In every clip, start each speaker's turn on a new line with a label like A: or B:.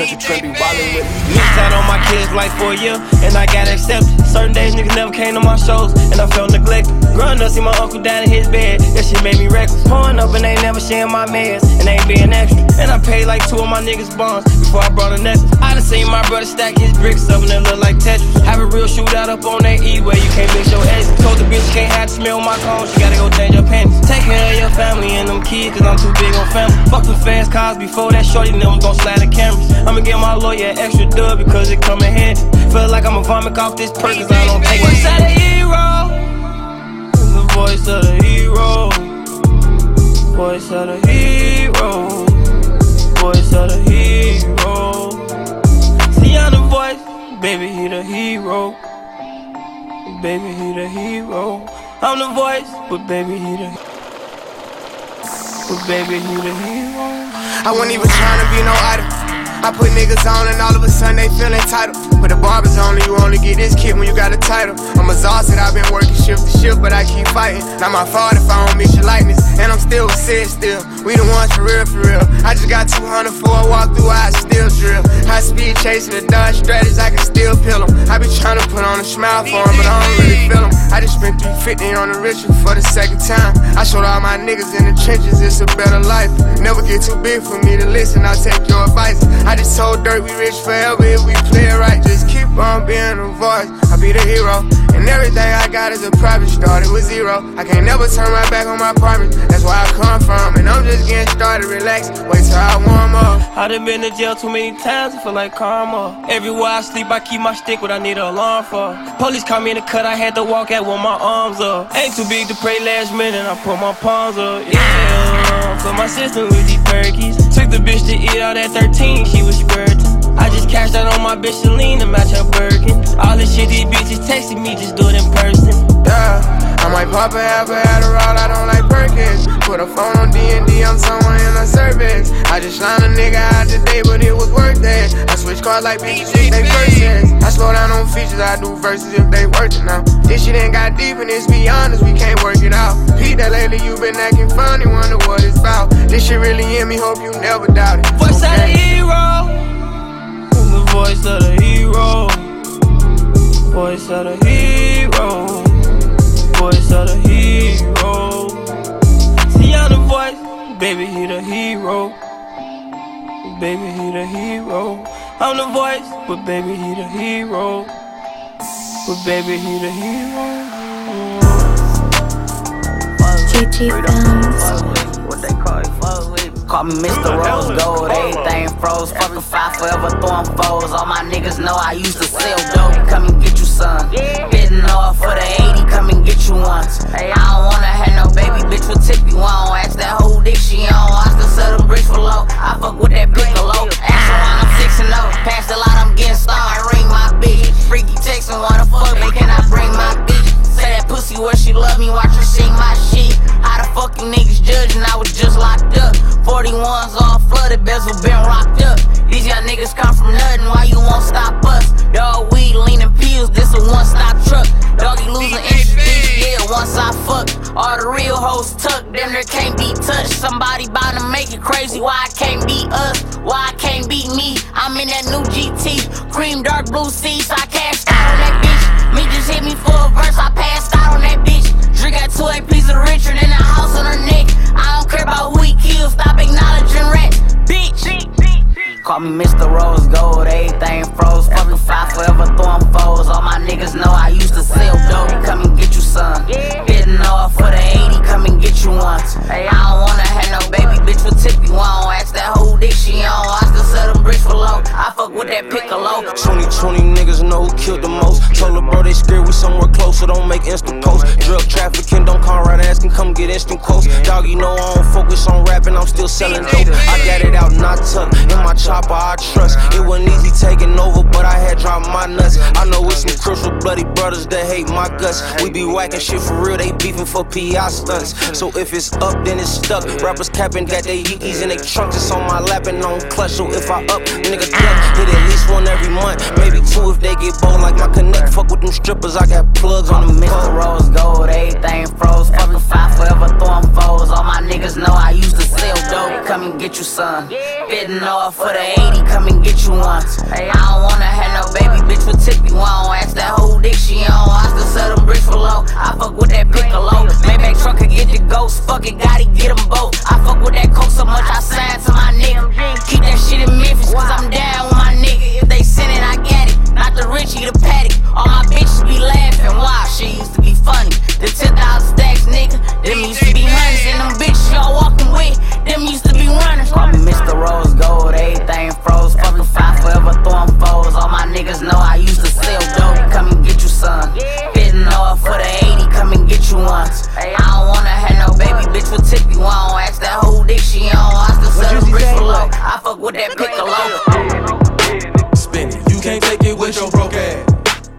A: touch a trend, wildin' with it.
B: Missed out on my kids like for a year, and I got accepted. Certain days niggas never came to my shows, and I felt neglected. Growing up, see my uncle down in his bed, that shit made me reckless. Pouring up and they never sharing my meds, and they ain't being extra. And I paid like two of my niggas bonds before I brought a necklace. I done seen my brother stack his bricks up and they look like Tetris. Have a real shootout up on that E where you can't mix your eggs. Told the bitch can't have to smell my cone, she gotta go change her panties. Take care of your family and them kids, cause I'm too big on family. Fuck with fast cars before that shorty, them gon' slide the cameras. I'ma get my lawyer extra dub because it come in handy. Feel like I'ma vomit off this perk cause I don't take Voice of the hero. The voice of the hero. Voice of the hero. Voice of the hero. See I'm the voice, baby he the hero. Baby he the hero. I'm the voice, but baby he the But baby he the hero.
C: I wasn't even trying to be no idol. I put niggas on and all of a sudden they feel entitled. But the barbers only, you only get this kid when you got a title. I'm exhausted, I've been working shift to shift, but I keep fighting. Not my fault if I don't miss your likeness. And I'm still said still. We the ones for real, for real. I just got 200 for a walk through, I still drill. High speed chasing the Dodge strategies, I can still peel them. I be trying to put on a smile for them, but I don't really feel them. I just spent 350 on the ritual for the second time. I showed all my niggas in the trenches, it's a better life. Never get too big for me to listen, I'll take your advice. I just told Dirt we rich forever if we play it right. Just keep on being a voice, I'll be the hero. And everything I got is a private, started with zero. I can't never turn my back on my promise, that's where I come from. And I'm just getting started, relax, wait till I warm up.
B: I done been to jail too many times, I feel like karma. Everywhere I sleep, I keep my stick, what I need an alarm for. Police caught me in the cut, I had to walk out with my arms up. Ain't too big to pray last minute, I put my palms up. Yeah, for my sister with these perkies. Took the bitch to eat out at 13, she was squirting. I just cashed out on my bitch Celine to match her Birkin. All this shit these bitches texting me, just do it in person.
C: Yeah, I might pop a half a Adderall, I don't like Perkins. Put a phone on D&D, I'm somewhere in a service. I just lined a nigga out today, but it was worth it. I switch cars like bitches, they verses. I slow down on features, I do verses if they worth it now. This shit ain't got deep and it's be honest, we can't work it out. Pete, that lately you been acting funny, wonder what it's about. This shit really in me, hope you never doubt it.
B: Voice of the hero. Voice of the hero. Voice of the hero. Voice of the hero. See I'm the voice, baby he the hero. Baby he the hero. I'm the voice, but baby he the hero. But baby he the hero.
D: GG Films.
E: What they call it? Call me Mr. Rose Gold, everything froze. Fucking five forever throwing foes. All my niggas know I used to sell dope. Come and get you some. Bidding off for the 80, come and get you once. Hey, I don't wanna have no baby bitch with tippy one. Ask that whole dick she on. I still sell them bricks for low. I fuck with that piccolo. Ask around, I'm 6 and 0. Pass the lot, I'm getting stoned. Ring my bitch. Freaky texting, wanna fuck me, can I bring my bitch? Pussy where she love me, watch her sing my shit. How the fuck you niggas judging? I was just locked up. 41s all flooded, bezel been rocked up. These young niggas come from nothing, why you won't stop us? Dog weed, leaning pills, this a one stop truck. Doggy losing interest, yeah, once I fuck. All the real hoes tuck, them there can't be touched. Somebody bout to make it crazy, why I can't be us? Why I can't be me? I'm in that new GT, cream dark blue seats, I cashed out on that bitch. Me just hit me for a verse, I passed out on that bitch. Drink got two APs of Richard in the house on her neck. I don't care about who he killed, stop acknowledging rats. Bitch. Call me Mr. Rose Gold, everything froze. Fucking five forever throwing foes. All my niggas know I used to sell dope. Come and get you some. Off for the 80, come and get you once. Hey, I don't wanna have no baby bitch with tippy one. Ask that whole dick she on. I still sell them bricks for low. I fuck with that piccolo.
A: 2020 niggas know who killed the most. Told her bro they scared we somewhere closer, don't make instant posts. Drug trafficking, don't call right asking, come get instant quotes. Dog, you know I don't focus on rapping, I'm still selling dope. I got it out, not tucked. In my chopper, I trust. It wasn't easy taking over, but I had dropped my nuts. I know it's some crucial bloody brothers that hate my guts. We be whacking shit for real, they beefing for PI stunts. So if it's up, then it's stuck. Rappers capping, got they yeekies in they trunks, it's on my lap and on clutch. So if I up, nigga duck. Hit at least one every month, maybe two if they get bold like my connect. Fuck with them strippers, I got plugs on them
E: Mr. Rose Gold, everything froze. Fucking five forever throwing foes. All my niggas know I used to sell dope. Come and get you some. Fitting off for the 80, come and get you one. I don't wanna have no baby bitch with tippy one. Ask that whole dick she on. I still sell them bricks for low. I fuck with that piccolo. Maybach truck could get the ghost. Fuck it, gotta get them both. I fuck with that coke so much I signed to my nigga. Keep that shit in Memphis, cause I'm down with my nigga. If they send it, I get. Not the Richie, the Paddock. All my bitches be laughing. Why? She used to be funny. The 10,000 stacks, nigga. Them used to be hundreds. And them bitches y'all walking with, them used to be runners. Call me Mr. Rose Gold, everything froze. Fucking five forever throwing foes. All my niggas know I used to sell dope. Come and get you some. Fitting off for the 80, come and get you one. I don't wanna have no baby bitch with tippy one. Ask that whole dick she on. I still sell them bricks for low. I fuck with that piccolo.
F: You can't take it with your broke ass.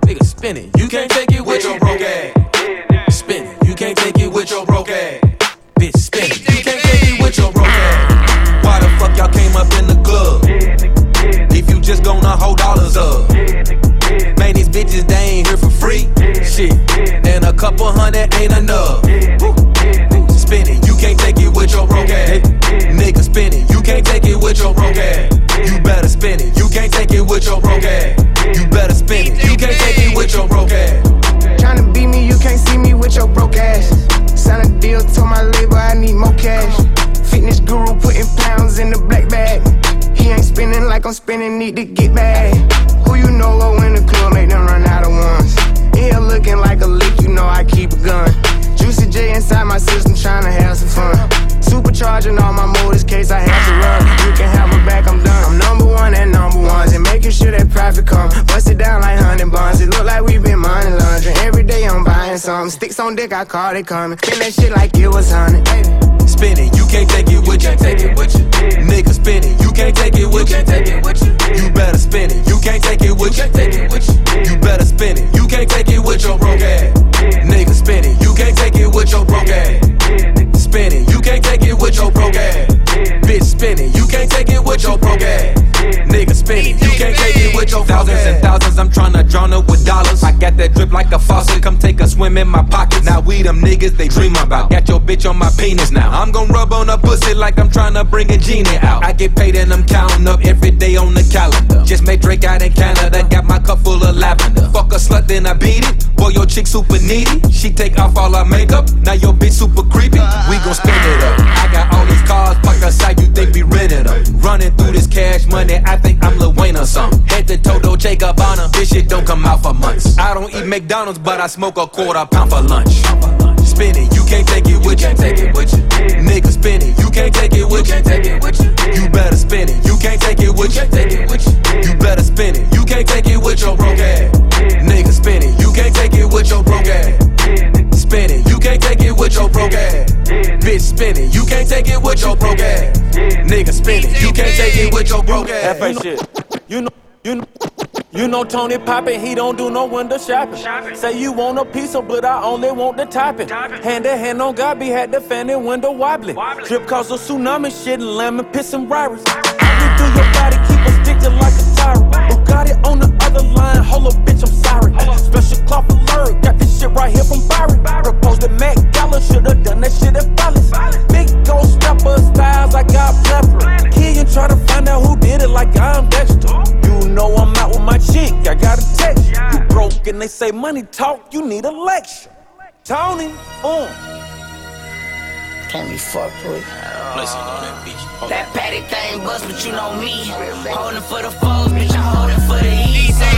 F: Nigga, spin it, you can't take it with your broke ass. Spin it, you can't take it with your broke ass. Bitch, spin it, you can't take it with your broke ass. Why the fuck y'all came up in the club? If you just gonna hold dollars up. Man, these bitches, they ain't here for free. Shit, and a couple hundred ain't enough. Spin it, you can't take it with your broke ass. Nigga, spin it, you can't take it with your broke ass. With your broke ass. You better spin it, you can't take it with your broke ass.
C: Tryna beat me, you can't see me with your broke ass. Sign a deal, told my label I need more cash. Fitness guru putting pounds in the black bag. He ain't spinning like I'm spinning, need to get back. Who you know go in the club, make them run out of ones. Something. Sticks on dick, I caught it coming. Spin that shit like it was honey.
F: Spin it, you can't take it with you. Take it with you. Nigga, spin it, you can't take it with you. Take it with you. You better spin it, you can't take it with you. Take it with you. You better spin it, you can't take it with your broke ass. Nigga, spin it, you can't take it with your broke ass. Spin it, you can't take it with your broke ass. Spin it, you can't take it with your broke ass. Nigga, spin it, you can't take it with your thousands and thousands. I'm tryna drown it with dollars. I got that drip like a faucet. Come take a swim in my pockets. Now we them niggas they dream about. Got your bitch on my penis now. I'm gon' rub on her pussy like I'm tryna bring a genie out. I get paid and I'm counting up every day on the calendar. Just made Drake out in Canada. Got my cup full of lavender. Fuck a slut, then I beat it. Boy, your chick super needy. She take off all her makeup. Now your bitch super creepy. We gon' spin it up. I got all these cars parked outside. You think we rented them? Running through this cash money. I think I'm Lil Wayne or something. Head to Toto, Jacob Bonner. This shit don't come out for months. I don't eat McDonald's, but I smoke a quarter pound for lunch. Spin it, you can't take it with you. Take it with you. Nigga, spin it, you can't take it with you. Take it with you. You better spin it, you can't take it with you. Take it with you. You better spin it, you can't take it with your broke ass. Nigga, spin it, your broke ass. Spin it, you can't take it with your broke ass. Bitch, spin it, you can't take it with your broke ass. Nigga, spin it, you can't take it with your broke ass.
G: That shit. You know, you know. You know Tony Poppin', he don't do no window shopping. Say you want a piece of, but I only want the topping. Hand to hand on God, be had the fan and window wobbly. Drip cause a tsunami, shit, and lemon pissing rivals. I through your body, keep a sticker like a tyrant. Oh, Bugatti on the other line, hold up, bitch, I'm sorry. Special cloth alert, got this shit right here from Barry. Proposed to Mac Gala, should've done that shit at Follies. Big ghost stepper styles, I got plethora. Kid, you try to find out who did it like I'm Dexter. You know I'm out with my chick, I got a text. You broke and they say money talk, you need a lecture. Tony, uh.
E: Can't be fucked with. That patty thing bust, but you know me. Holding for the foes, bitch, I'm holding for the east.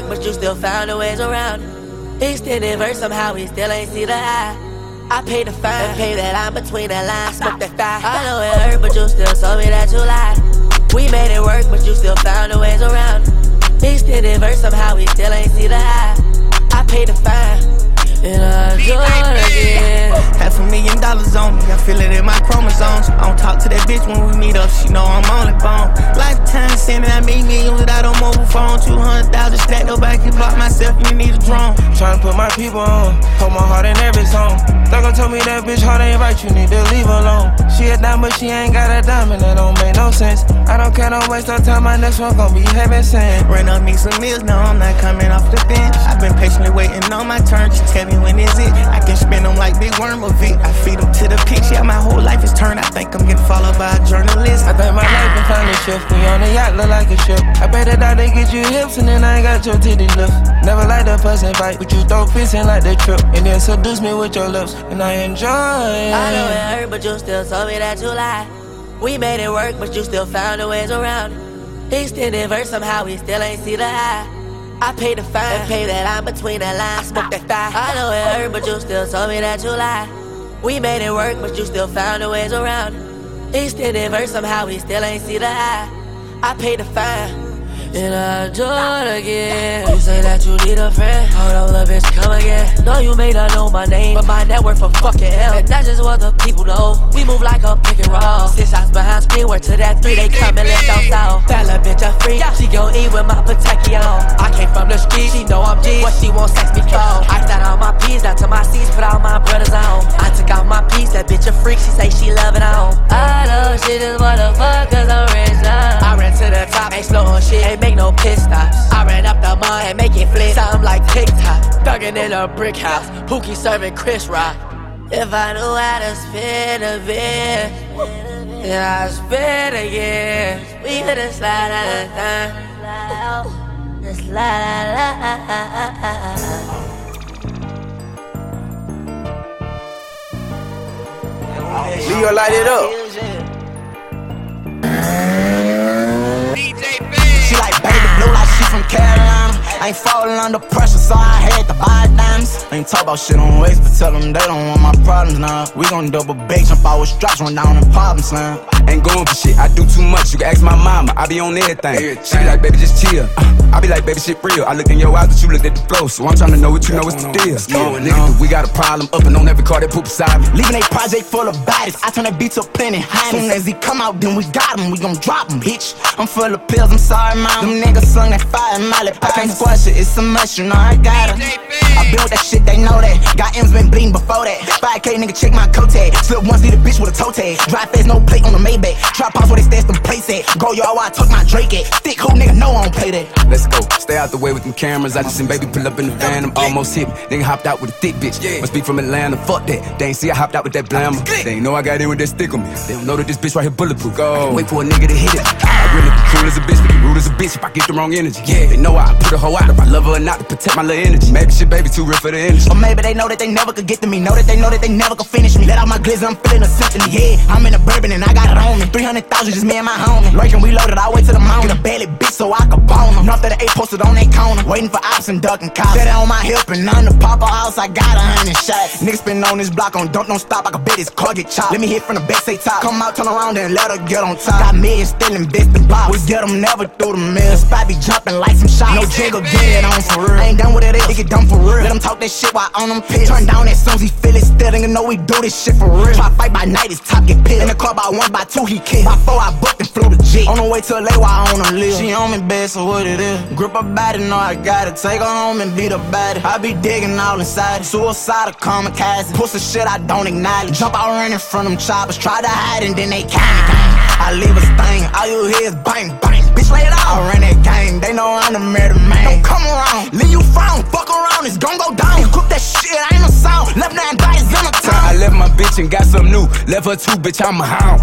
H: Work, but you still found a ways around it. Extended verse, somehow we still ain't see the eye. I paid the fine, pay that line between the lines, smoke that thigh. I know it hurt, but you still told me that you lied. We made it work, but you still found a ways around it. Extended verse, somehow we still ain't see the eye. I paid the fine, and I do it again.
I: Half a million dollars on me, I feel it in my chromosomes. I don't talk to that bitch when we meet up, she know I'm on the phone. Lifetime sending I make millions without a mobile phone. 200,000 stacked up, I can block myself, you need a drone.
B: Tryna put my people on, put my heart in every song. Thugger told me that bitch heart ain't right, you need to leave her alone. She a dime, but she ain't got a diamond, that don't make no sense. I don't care, no waste of time, my next one gon' be heaven sent.
I: Ran up me some meals, no, I'm not coming off the bench. I've been patiently waiting on my turn, just tell me when is it. I can spin them like big worm of it. I feed them to the pigs, yeah, my whole life is turned. I think I'm getting followed by a journalist.
B: I think my life been finally shift. We on the yacht, look like a ship. I bet that they get you hips, and then I ain't got your titty lift. Never like the fuss and fight, but you throw piss in like the trip. And then seduce me with your lips, and I enjoy it.
H: I know it hurt, but you still told me that you lied. We made it work, but you still found a ways around it. Extended verse, somehow we still ain't see the eye. I paid the fine, pay that line between the lines, smoke that thigh. I know it hurt, but you still told me that you lied. We made it work, but you still found a ways around it. Extended verse, somehow we still ain't see the eye. I paid the fine. And I do it again. You say that you need a friend. Hold on, love bitch, come again. No, you may not know my name, but my network for fucking hell. And that's just what the people know. We move like a pick and roll. Six shots behind screen, work to that three. They come and let us out. That little bitch a freak. She gon' eat with my Pateki on. I came from the street, she know I'm G. What she want, sex me cold. I stand on my P's, down to my C's, put all my brothers on. I took out my piece, that bitch a freak. She say she love it on. I know she just cause I'm rich now. I ran to the top, ain't slow on shit, ain't make no pit stops. I ran up the mud and make it flip, something like TikTok. Thuggin' in a brick house, Pookie serving Chris Rock. If I knew how to spin a bit, then I'd spin again. We could've slide out of time. Just slide out.
A: Leo, light it up.
J: She like baby blue like she from Carolina. Ain't falling under pressure, so I had to buy diamonds. Ain't talk about shit on waste, but tell them they don't want my problems now. We gon' double back, jump out with straps, run down in problems, son.
K: Ain't going for shit, I do too much. You can ask my mama, I be on everything. She be like, baby, just chill. Uh, I be like, baby, shit real. I looked in your eyes, but you looked at the flow. So I'm tryna know what you know what's the deal. Yeah, nigga, we got a problem up and on every car that poop beside me.
J: Leaving a project full of bodies. I turn that beat to plenty high. Soon as he come out, then we got him. We gon' drop him, bitch. I'm full of pills, I'm sorry, mom. Them niggas slung that fire lip. I can't it, it's a must, you know I got her. I been with that shit, they know that. Got M's been bleeding before that. 5K nigga, check my coat tag. Slip once, need a bitch with a toe tag. Drive fast, no plate on the Maybach. Trap house where they stash them plates at. Go yo, I tuck my Drake at. Thick who nigga know I don't play that.
K: Let's go. Stay out the way with them cameras. I just seen baby pull up in the van. I'm almost hit me. Nigga hopped out with a thick bitch. Must be from Atlanta. Fuck that. They ain't see I hopped out with that blammer. They ain't know I got in with that stick on me. They don't know that this bitch right here bulletproof. Go. Wait for a nigga to hit it. I really be cool as a bitch, but be rude as a bitch if I get the wrong energy. Yeah, they know I put a hoe out if I love her or not to protect my little energy. Maybe shit, baby, too real for the energy.
J: Or maybe they know that they never could get to me. Know that they know that they never could finish me. Let out my glizzy, I'm feeling a symphony. Yeah, I'm in a bourbon and I got it on me. 300,000 just me and my homie. Lurking, we loaded, I wait to the mountain. Get a belly bitch so I can bone them. North of the eight posted on that corner. Waiting for ops and ducking cops. Set it on my hip and on the pop house, I got a hundred shots. Niggas been on this block on don't don't stop. I can bet his car get chopped. Let me hit from the back, say top. Come out, turn around and let her get on top. Got millions still investing blocks. We get them never through the mill. Spot be jumping like some shots. No jiggle, on for real. I ain't done with it, they get done for real. Let them talk that shit while on them pills. Turn down he feel it. Still nigga know we do this shit for real. Try fight by night, his top get pissed. In the car by one, by two, he kill. By four, I booked and flew the G. On the way to LA while I on them live. She on me bed, so what it is. Grip her body, know I got it. Take her home and beat her body. I be digging all inside it. Suicide, kamikaze. Pussy shit I don't acknowledge. Jump out running from them choppers. Try to hide and then they count I leave a stain, all you hear is bang, bang. Bitch, lay it out. I run that game, they know I'm the murder man. Don't come around, leave you frown, fuck around, it's gon' go down. You cook that shit, I ain't no sound. Left nine dice in the town.
K: I left my bitch and got some new. Left her too, bitch, I'm a hound.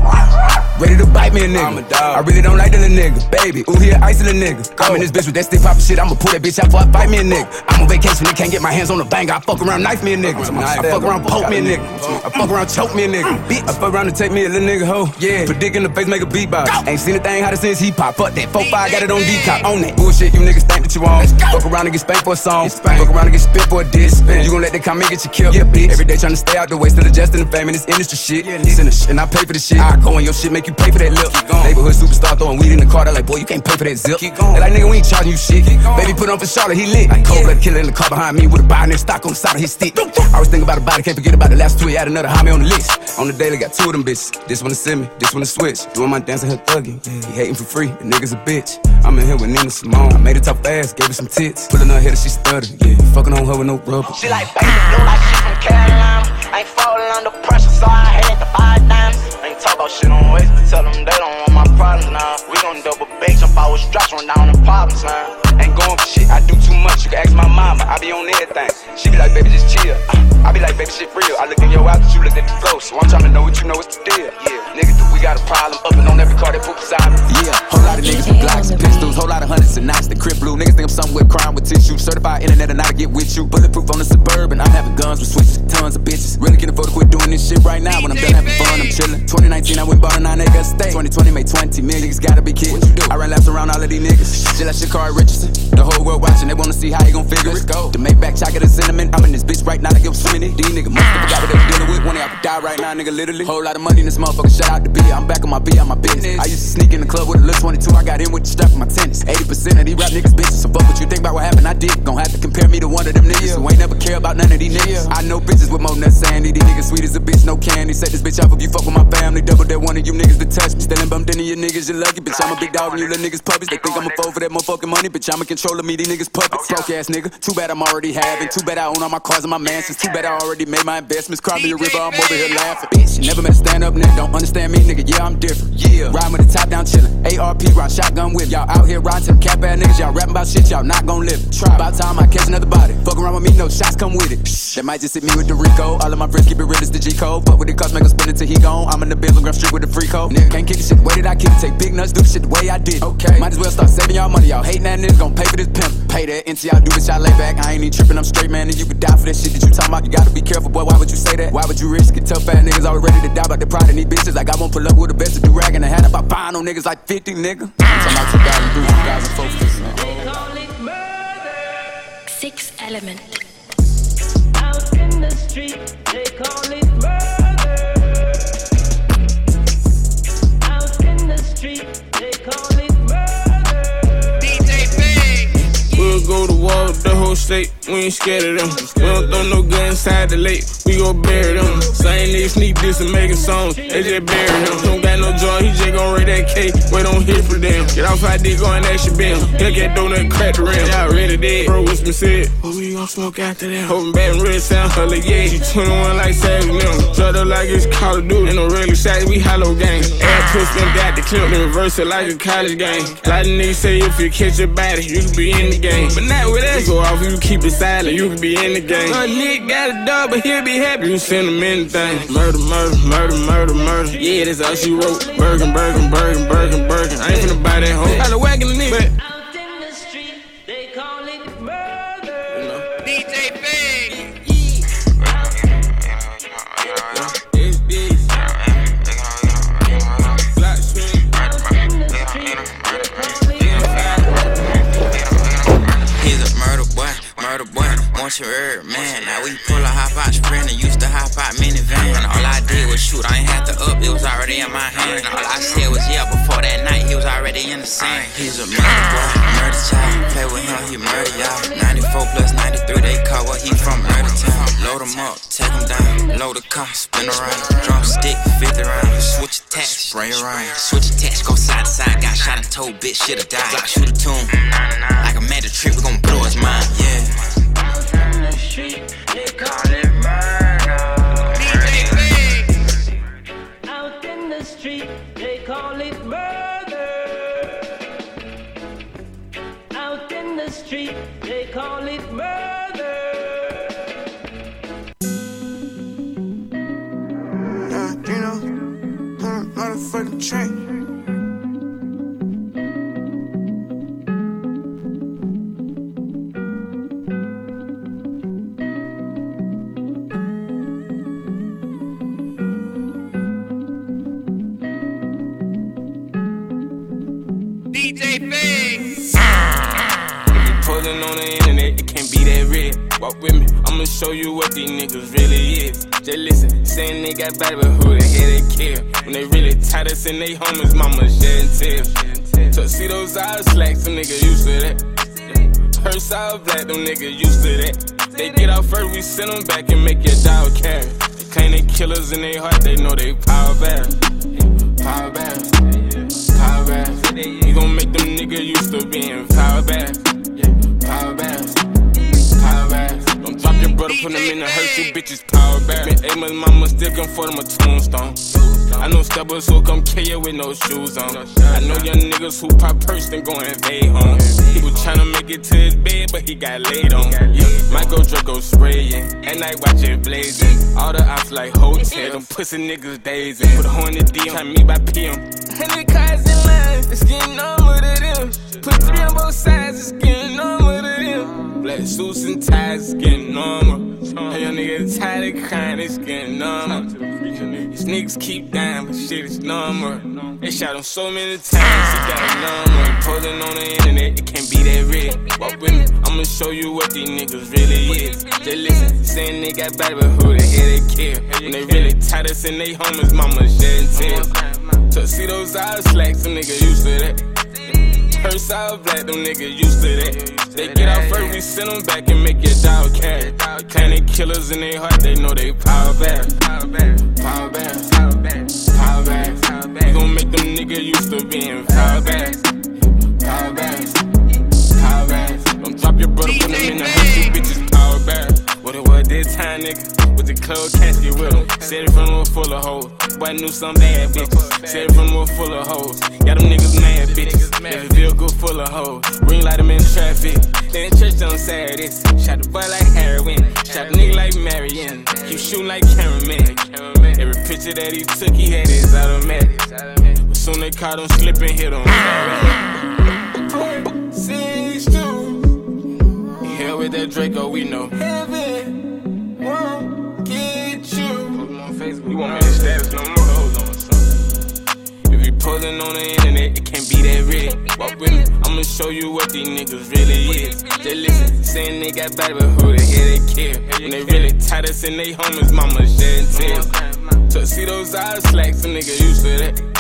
K: Ready to bite me a nigga. I'm a dog. I really don't like the little nigga, baby. Ooh, here, ice the nigga. I'm oh. in this bitch with that stick poppin' shit. I'ma pull that bitch out before I fight me a nigga. I'm on vacation and can't get my hands on the bang. I fuck around, knife me a nigga. I fuck around, poke me a nigga. I fuck around, choke me a nigga. Mm. Bitch, I fuck around and take me a little nigga hoe. Yeah, put dick in the face, make a beatbox. Ain't seen a thing hotter since he hop. Fuck that, 4-5, got it on D-cop. On that bullshit, you niggas think that you on. Fuck around and get spanked for a song. Fuck around and get spit for a diss. You gon' let that comment get you killed. Yeah, bitch. Every day tryna stay out the way, still adjusting the fame in this industry shit. To shit, and I pay for the shit. I go on your shit, make you pay for that lip. Neighborhood superstar throwing weed in the car. They like, boy, you can't pay for that zip. They like, nigga, we ain't charging you shit. Baby, put on for Charlotte, he lit. Like cold blood killer in the car behind me with a buying stock on the side of his stick. I was thinking about the body, can't forget about the last two. He had another homie on the list. On the daily, got two of them bitches. This one to send me, this one to switch. Doing my dancing, her thugging. He hating for free, the nigga's a bitch. I'm in here with Nina Simone. I made it tough fast, gave her some tits. Pulling her head, she stuttered. Yeah, fucking on her with no rubber.
J: She like baby blue like she from Carolina. Ain't falling under pressure, so I had to buy dimes. Ain't talk about shit on waste, but tell them they don't want my problems now. We gon' double bake, jump out with straps, run down the problems now.
K: Ain't going for shit, I do too much. You can ask my mama, I be on everything. She be like, baby, just chill. I be like, baby, shit real. I look in your eyes, but you look at the flow. So I'm trying to know what you know what's the deal. Yeah, nigga, we got a problem up and on every car that poop beside me. Yeah, whole lot of niggas with Glocks and pistols, whole lot of hundreds and knots. The crib blue, niggas think I'm somewhere crying with tissue. Certified internet and I get with you. Bulletproof on the suburban, I'm having guns with switches, tons of bitches. Really can afford to quit doing this shit right now. When I'm done having fun, I'm chillin'. 2019, I went bought a 9 acre estate. 2020 made 20 million, niggas gotta be kidding. What you do? I ran laps around all of these niggas. Shit like Sha'Carri Richardson. The whole world watching, they wanna see how you gon' figure it. Go. The Maybach chocolate and cinnamon. I'm in this bitch right now, like I'm swimming. These niggas must have forgot what they dealing with. One day I could die right now, nigga, literally. Whole lot of money in this motherfucker, shout out to B. I'm back on my B, on my business. I used to sneak in the club with a little 22. I got in with the strap for my tennis. 80% of these rap niggas bitches. So fuck what you think about what happened, I did. Gon' have to compare me to one of them niggas who ain't never care about none of these niggas. I know bitches with more nuts sandy. These niggas sweet as a bitch, no candy. Set this bitch off if you fuck with my family. Double that one of you niggas to touch me. Still bumped into your niggas, you lucky. Bitch, I'm a big dog and you little niggas puppies. They think I'm a fool for that motherfucking money. Bitch, I'm a controller, me, these niggas puppets. Broke ass nigga. Too bad I'm already having. Too bad I own all my cars and my mansions. Too bad I already made my investments. Cry me a river, I'm over here laughing. Bitch, you never met a stand up nigga. Don't understand me, nigga. Yeah, I'm different. Yeah, riding with the top down chillin'. ARP, rock shotgun whip. Y'all out here riding to them cap ass niggas. Y'all rapping about shit, y'all not gon' live. Try. About time I catch another body. Fuck around with me, no shots come with it. That might just hit me with the Rico. All of my friends keep it real as the G code. Fuck with the cost, make us spin it till he gone. I'm in the Benz, Graham Street with the free code. Nigga can't kick the shit. The way that I kick it, take big nuts, do the shit the way I did. Okay, might as well start saving y'all money. Y'all hating that niggas gon' pay for this pimp. Pay that into y'all do this, y'all lay back. I ain't even tripping, I'm straight, man. And you could die for that shit that you talking about. You gotta be careful, boy. Why would you say that? Why would you risk it? Tough ass niggas always ready to die about the pride in these bitches. Like I won't pull up with the best of do rag and I had about five on niggas like 50, nigga. I'm talking about 2003, 2004.
D: Six element.
B: Out in the street, they call it street, they call it murder.
L: We'll go to war with the whole state. we ain't scared of them. We don't throw no guns inside the lake, we gon' bury them. Same niggas sneak this and making songs, they just bury him. Don't got no joy, he just gon' rate that cake, wait on hit for them. Get off my dick, go and ask your bill. He'll get donut, crack the rim. Y'all ready dead, bro, what's been said? What we gon' smoke after that? Hoping Baton Rouge sound hella yeah. She 21 like Savage them. Drugged up like it's Call of Duty. Ain't no regular shots, we hollow gang. Add twist and got the clip, then reverse it like a college game. Like the niggas say, if you catch a body, you can be in the game. But not with us. You go off, you keep it silent, you can be in the game. My nigga got a dog, but he'll be happy. You send him anything. Murder, murder, murder, murder, murder. Yeah, that's all she wrote. Birkin, Birkin, Birkin, Birkin, Birkin. I ain't finna buy that hoe. Got a wagon the nigga.
B: Out
M: want you heard, man. Now we pull a hop out sprinter, used to hop out minivan. All I did was shoot, I ain't had to up, it was already in my hand. All I said was yeah, before that night, he was already in the sand. He's a murder boy, murder child. Play with him, he murder y'all. 94 plus 93, they call what he from murder town. Load him up, take him down, load the car, spin around. Drum stick, 50 round, switch attacks, spray around. Switch attacks, go side to side, got shot and told, bitch, should've died. Glock shoot a tune,
L: body, but who the hell they kill? When they really tight us and they homies, mama shed and tell. Tuxedos out slacks, them niggas used to that. Purse out black, them niggas used to that. They get out first, we send them back niggas who pop purse and go invade home. He was tryna make it to his bed, but he got laid on. Michael Draco spraying, at night watching blazing. All the ops like hotel, them pussy niggas dazing. Put a horn in the DM, try me by PM. Hundred cars in line, it's getting normal to them. Put three on both sides, it's getting normal to them. Black suits and ties, it's getting normal. Hey, young nigga tired of crying, it's getting normal. These niggas keep dying, but shit is normal. They shot him so many times, he got a number. Posing on the internet, it can't be that real. Walk with me, I'ma show you what these niggas really is. They listen, saying they got body, but who the hell they kill? When they really tight us and they homies, mama shed and tell. Tuxedos eyes, slacks, them niggas used to that. Purse out black, them niggas used to that. They get out first, we send them back and make your dog. Claim they killers in their heart, they know they power bad. Power bad. Power bad. You gon' make them niggas used to being power bad. Power bad. Power bad. Don't drop your brother, put him in the hearse, you bitches. What it was this time, nigga? With the club casket with him. Said it from the full of hoes. Boy, I knew some bad bitches. Said it from the full of hoes. Got them niggas mad bitches. Yeah, vehicle full of hoes. Ring light them in traffic. Then church on Saturdays. Shot the boy like heroin. Shot the nigga like Marion. Keep shooting like cameraman. Every picture that he took, he had his automatic. Soon they caught him slipping, hit him. with that Draco, we know. Heaven won't get you. On Facebook, you want me to status no more? Hold on, son. If you posing on the internet, it can't be that real. Walk with me, I'ma show you what these niggas really is. They listen, saying they got body, but who the hell they kill? When they really tight us and they homies, mama shed and tears. Tuxedos eyes, slacks, some niggas used to that.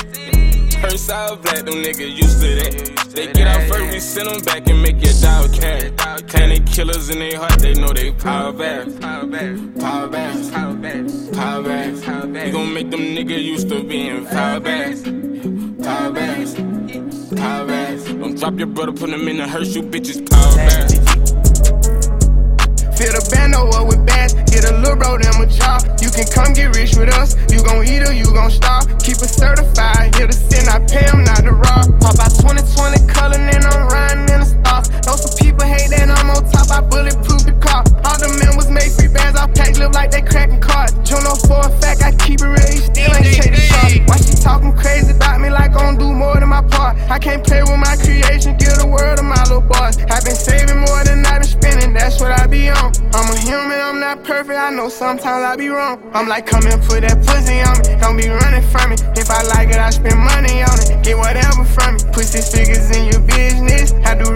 L: Purse all black, them niggas used to that. They get out first, we send them back and make your dog cash. Planet killers in their heart, they know they power back. Power back, power back, power back, power back. We gon' make them niggas used to being power back. Power back, power back. Don't drop your brother, put him in the hearse, you bitches power back.
C: Fill the bando up with get a little bro them a job. You can come get rich with us, you gon' eat or you gon' starve. Keep it certified, here to sin, I pay them not to rob. Pop out 2020 color, and I'm riding in the stars. Know some people hate that I'm on top, I bulletproof the car. All the men was made free bands, I pack live like they cracking cards. Juno for a fact, I keep it real, still ain't the shot. Why she talking crazy about me like I'm do more than my part? I can't play with my creation, give the world to my little boss. I've been saving more than I've been spending, that's what I be on. I'm a human, I'm not perfect. I know sometimes I be wrong. I'm like, come and put that pussy on me. Don't be running from me. If I like it, I spend money on it. Get whatever from me. Put six figures in your business. I do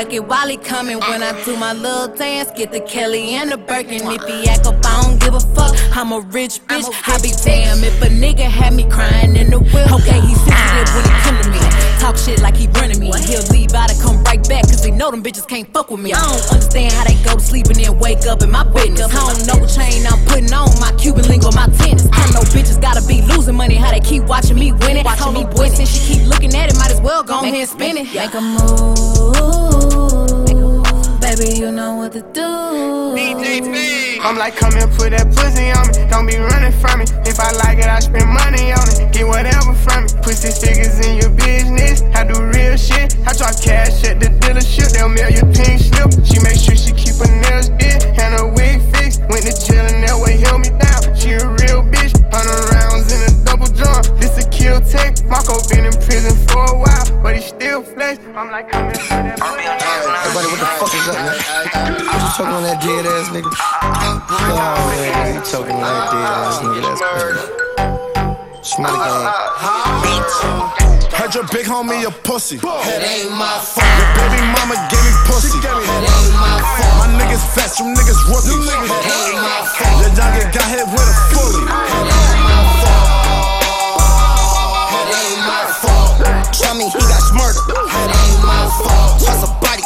N: Suck it while he coming. When I do my little dance, get the Kelly and the Birkin. If he act up, I don't give a fuck. I'm a rich bitch. I be damn if a nigga had me crying in the whip. Okay, he sensitive when he come to me. Talk shit like he running me. He'll leave out and come right back, cause he know them bitches can't fuck with me. I don't understand how they go to sleep and then wake up in my business. I don't know what chain I'm putting on, my Cuban link or my tennis. I know bitches gotta be losing money, how they keep watching me win it. Watching me boy, since she keep looking at it, might as well go ahead and spin it. Make a move. Baby, you know what to do.
C: I'm like, come and put that pussy on me. Don't be running from me. If I like it, I spend money on it. Get whatever from me. Put six figures in your business. I do real shit. I drop cash at the dealership. They'll mail your pink slip. She make sure she keep her nails did and her wig fixed. Went to jail and that way held me down. She a This a. Marco been in prison for a while, but he still flex. I'm like, come and put that pussy on me.
O: Everybody, what the fuck is up, man? You choking on that dead ass nigga? Oh, man, you choking on that dead ass nigga? That's crazy. Smelly gang.
P: Heard your big homie a pussy.
O: It ain't my fault.
P: Your baby mama gave me pussy.
O: It ain't my fault.
P: My niggas fat, you niggas rookies.
O: It ain't my fault.
P: Your youngin got hit with a fully.
O: It ain't my fault. It ain't my fault. Tell me he got ain't my fault. Body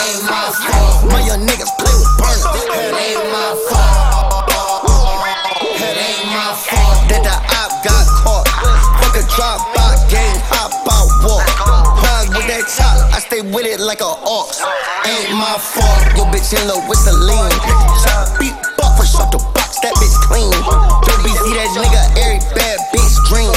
O: ain't my fault. My young niggas play with burners. Ain't my fault. Ain't my fault. That the got caught. Fuck a drop that chop, I stay with it like a ox. Ain't my fault. Your bitch in love with the lean. Chop beat buck for shut the box, that bitch clean. Yo, BZ that nigga, every bad bitch dream.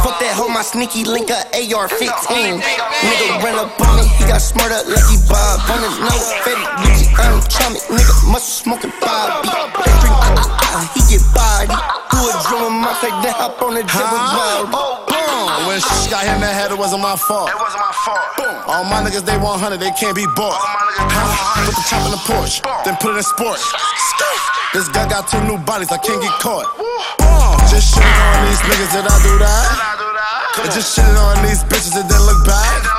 O: Fuck that hoe, my sneaky link a AR-15. Nigga run up on me, he got smarter, like he Bob. On his nose, Fetty, Gucci, I'm chummy. Nigga muscle smoking five drink, ah, ah, ah, he get body. Do a drill in my face, then hop on the dribble wild.
P: Boom. When sh got hit in the head, it wasn't my fault. It wasn't my fault. Boom. All my niggas, they 100, they can't be bought. Huh? Put the chop in the porch, then put it in sport. This guy got two new bodies, I can't get caught. Boom. Just shitting on these niggas, did I do that? And just shitting on these bitches, it didn't look bad.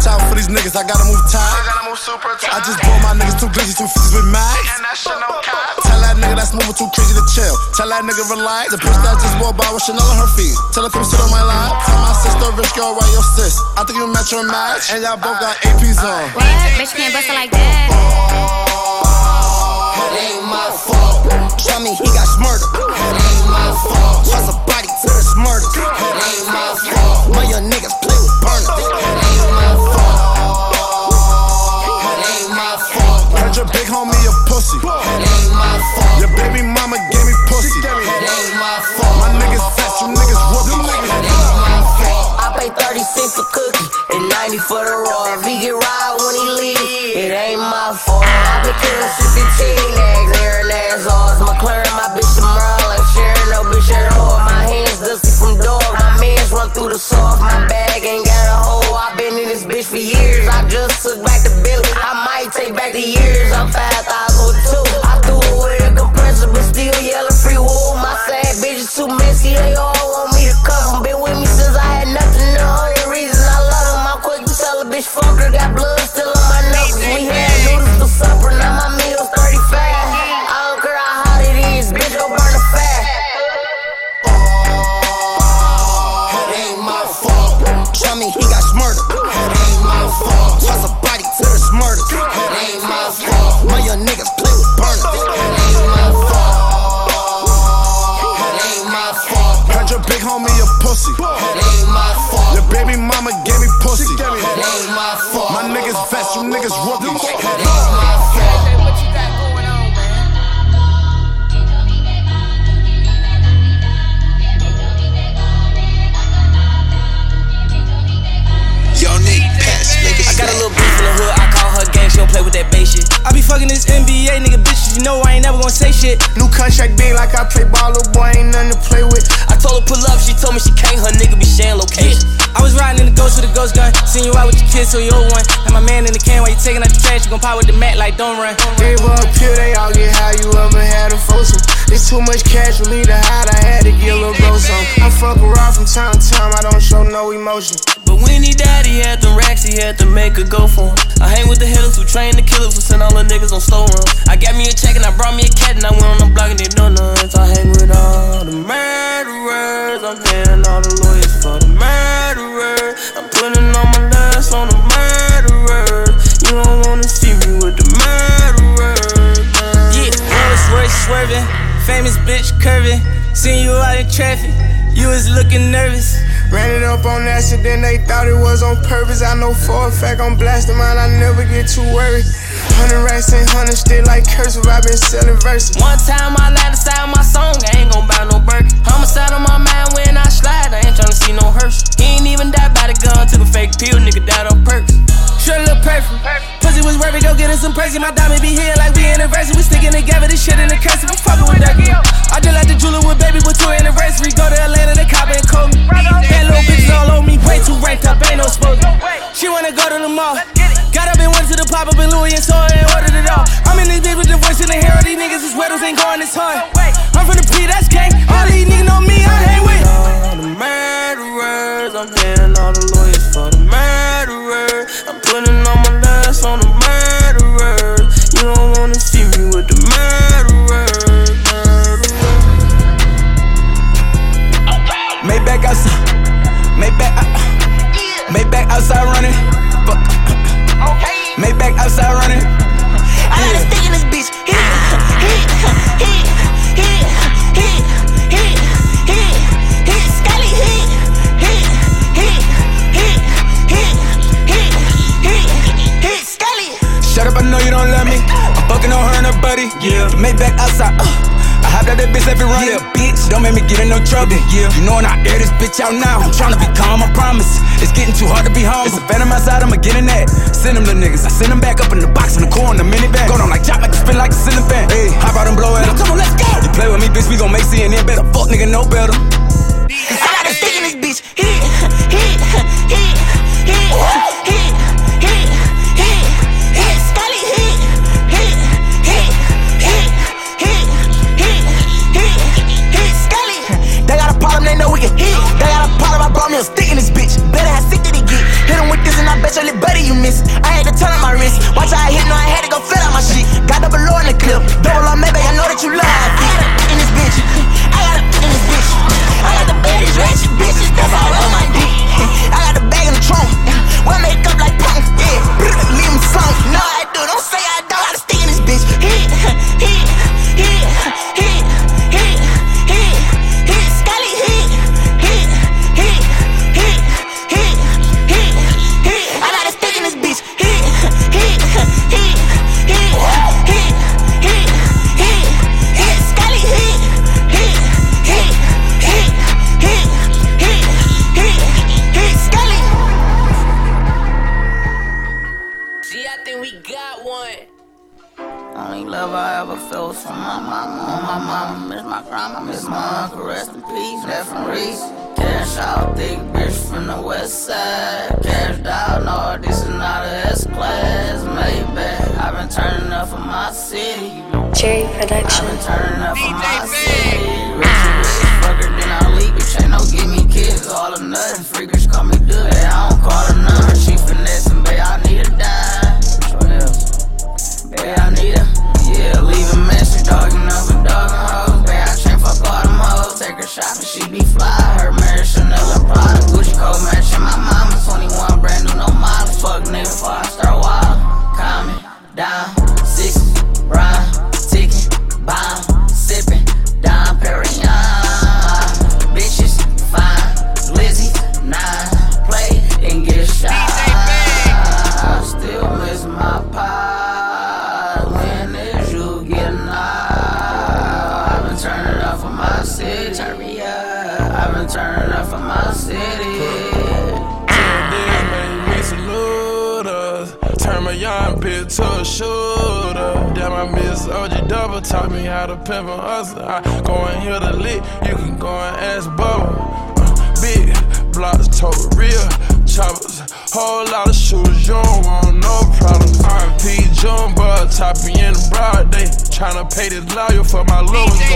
P: Gotta watch for these niggas, I gotta move tight. I gotta move super tight. I just bought my niggas two glitches, two fifties with max. Tell that nigga that's moving too crazy to chill. Tell that nigga relax. The bitch that just walked by with Chanel on her feet. Tell her come sit on my lap. Tell my sister, rich girl, why your sis? I think you match your match, and y'all both got APs on.
Q: What? Bitch can't bust it like that.
O: It ain't my fault. Tell me he got murdered. It ain't my fault. Toss a body to the murder. It ain't my fault. My young niggas play with burners. Fault.
P: Heard your big homie a pussy.
O: It ain't my fault.
P: Your baby mama gave me pussy.
O: It ain't my fault.
P: My niggas fat, you niggas rookies.
O: It ain't my fault.
E: I pay 30 cents a cookie and 90 for the raw. If he get ride when he leave, it ain't my fault. I been killing since he teenage, airing ass off. McLaren, my bitch run through the soft. My bag ain't got a hole. i been in this bitch for years. I just took back the bill. I might take back the years. I'm 5,000 with two. I threw away the compressor, but still yelling free wool. My sad bitch bitches too messy, they all want me to them. Been with me since I had nothing, the only reason I love them. I'm quick to tell a bitch fucker. got blood still on my knuckles. We had noodles for supper, now my meal's
O: fault. Toss a body to the murder. It ain't my fault. My young niggas play with burners. It ain't my fault. It ain't my fault.
P: Had your big homie a pussy.
O: It ain't my fault.
P: Your baby mama gave me pussy.
O: It ain't my fault.
P: My niggas vest, you niggas rookies.
O: It ain't my
B: play with that bass shit. I be fucking this NBA nigga bitches, you know I ain't never gonna say shit.
C: New contract big like I play ball, little boy ain't nothing to play with.
B: I told her pull up, she told me she can't, her nigga be sharing location. I was riding in the ghost with a ghost gun, seen you out with your kids, so you old one. And my man in the can while you taking out the trash, you gon' pop with the mat like don't run.
C: Gave her a they all get high, you ever had a foursome. It's too much cash for me to hide, I had to get a little bro some. I fuck around from time to time, I don't show no emotion.
B: But when he died, he had them racks, he had to make a go for him. I hang with the hitters who train the killers who send all the niggas on slow run. I got me a check and I brought me a cat and I went on the block and they donuts. I hang with all the murderers, I'm paying all the lawyers for the murderers. I'm putting all my lust on the murderers. You don't wanna see me with the murderers. Yeah, Rolls Royce swerving, famous bitch curving. Seen you out in traffic, you was looking nervous.
C: Ran it up on accident, they thought it was on purpose. I know for a fact I'm blasting mine, I never get too worried. Hundred racks and hundred still like cursive, i been selling verses.
B: One time I lied inside my song, I ain't gon' buy no Birkin. Homicide on my mind when I slide, I ain't tryna see no hearse. He ain't even died by the gun, took a fake pill, nigga died on perks. Short little perfect. Pussy was worth it, go get us some perks. My diamond be here like we anniversary. We sticking together, this shit in the cursive. I'm fucking with that girl. I just like the jeweler with baby with two anniversary. Go to Atlanta, the cop and call me. Bad little bitches all on me, way too ranked up, ain't no supposed She wanna go to the mall. Got up and went to the pop up in Louis and saw it and ordered it all. I'm in this bitch with the voice in the hair. These niggas is weddles ain't going this hard. I'm from the P, that's gang. All these niggas know me, I hang with. All the murderers, I'm paying
E: bitch
K: out now. I'm tryna be calm, I promise. It's getting too hard to be home. It's a phantom outside, I'ma get in that. Send them the niggas, I send them back up in the box in the core in the minivan. Go down like chop, make it spin like a ceiling fan. Hey, hop out and blow it up. Come on, let's go. You play with me, bitch, we gon' make CNN better. Fuck nigga, no better.
E: honest nothing. Freakers call me good, I don't call her
R: Pay this lawyer for my lovers,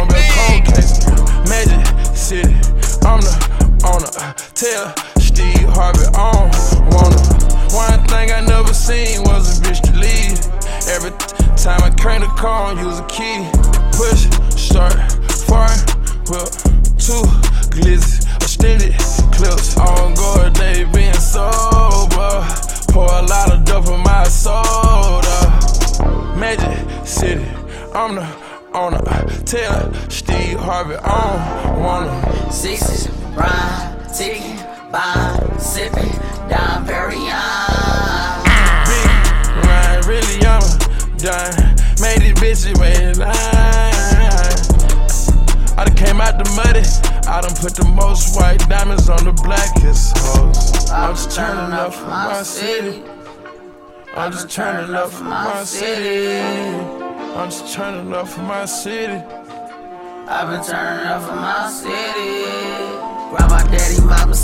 R: I'm just turning up for my city. I'm just turning up for my city.
E: I've been turning up for my city. Grandma, daddy, mama,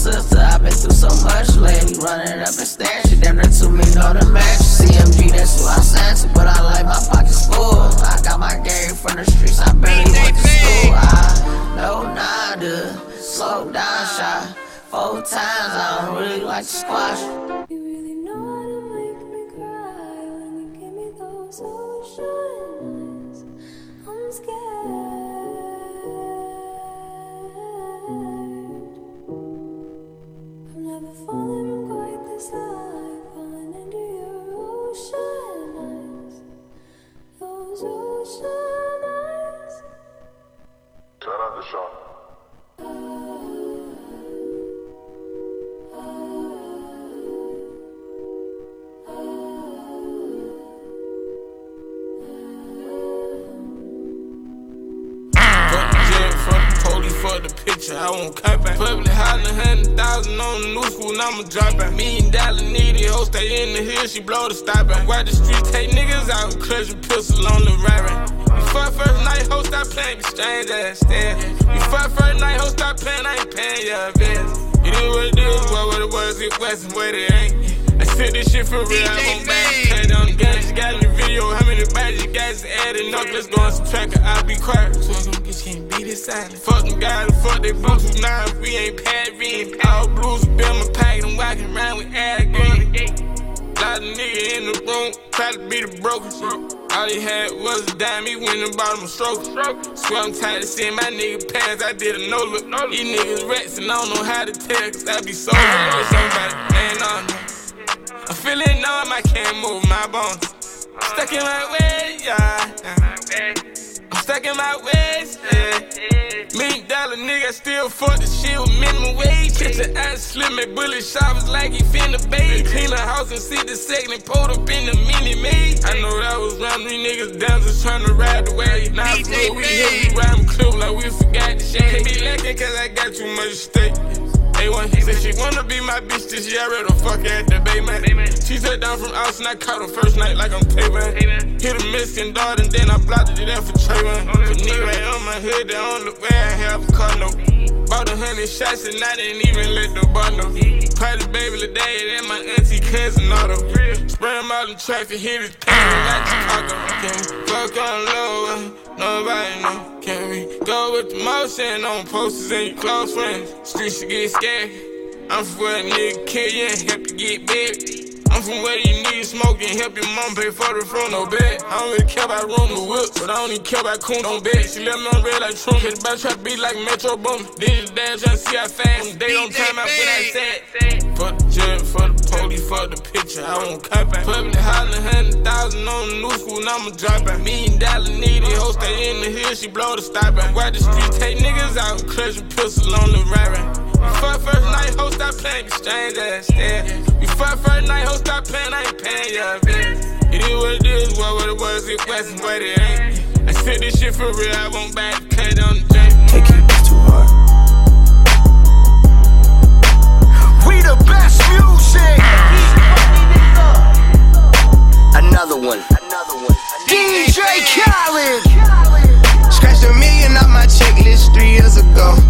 L: thousand on the new school, and I'ma drop back. Million dollar needy, hoe stay in the hill, she blow the stop back. Why the street take niggas out, clutch a pistol on the right You fuck first night, hoe stop playing, be strange ass stare. You fuck first night, hoe stop playing, I ain't paying your bills. It is what it is, what, what it was, it wasn't what it ain't. I said this shit for real, I won't back. Cut on the gun, she got in the video. How many badges you guys added up? Let's go on some tracker, I'll be quiet. This silent. Fuck them guys, fuck they Bluetooth nines. We ain't pad reading. All blues, bill my pack, and walking around with green. Lot of nigga in the room, try to be the broker. All he had was a dime, he went and bought him a stroke. Swear I'm tired of seeing my nigga pants, I did a no look. These niggas rats and I don't know how to tell, cause I be so with somebody, ain't on. I'm feeling numb, I can't move my bones. Stuck in my ways, yeah. In my ways, yeah. Million dollar nigga still fuck the shit with minimum wage. Picture ass slim and bullet shoppers like he finna bathe. Clean the house and see the second and pulled up in the mini maid. I know that was round these niggas down just trying to ride the wave. Now we here, we rhyme clip like we forgot the shade. Can't be lacking cause I got too much stake. A1 said she wanna be my bitch this year, I read the fuck at the bay, man. She said down from Austin, I caught her first night like I'm Tay-Man. Hit a Mexican dart and then I blocked it there for Trayvon. Put right on my hood, they on the way I have a car, no. Bought a hundred shots and I didn't even let the bar know. Party baby today, and my auntie cousin auto. Spray him out in traffic, hit his pants like Chicago. Fuck on low, nobody know. Can we go with the motion on posters and your close friends? Streets should get scared. I'm where a nigga kill you help you get buried. I'm from where you need smoke and help your mom pay for the front no bed. I don't even care about room to whip, but I don't even care about coon on bed. She left me on red like Trump, hit the back try to be like Metro Boom. Dance trying to see how fast. They don't time out when I said. For the judge, for the police, fuck the picture, I won't cop it. Public hollering, hundred thousand on the new school, and I'ma drop it. Million dollar needy, hoe stay in the hill, she blow the stop it. Why the street take niggas out, clutch a pistol on the right. Before first night, ho, stop playing, exchange ass stare. Before first night, ho, stop playing, I ain't paying ya, bitch. It is what it is, what, what it was, it wasn't what it ain't. I said this shit for real, I won't back, cut on the J.
A: Take it, too hard.
O: We the best music. Another one. Another one. DJ Khaled.
C: Scratched a million off my checklist three years ago.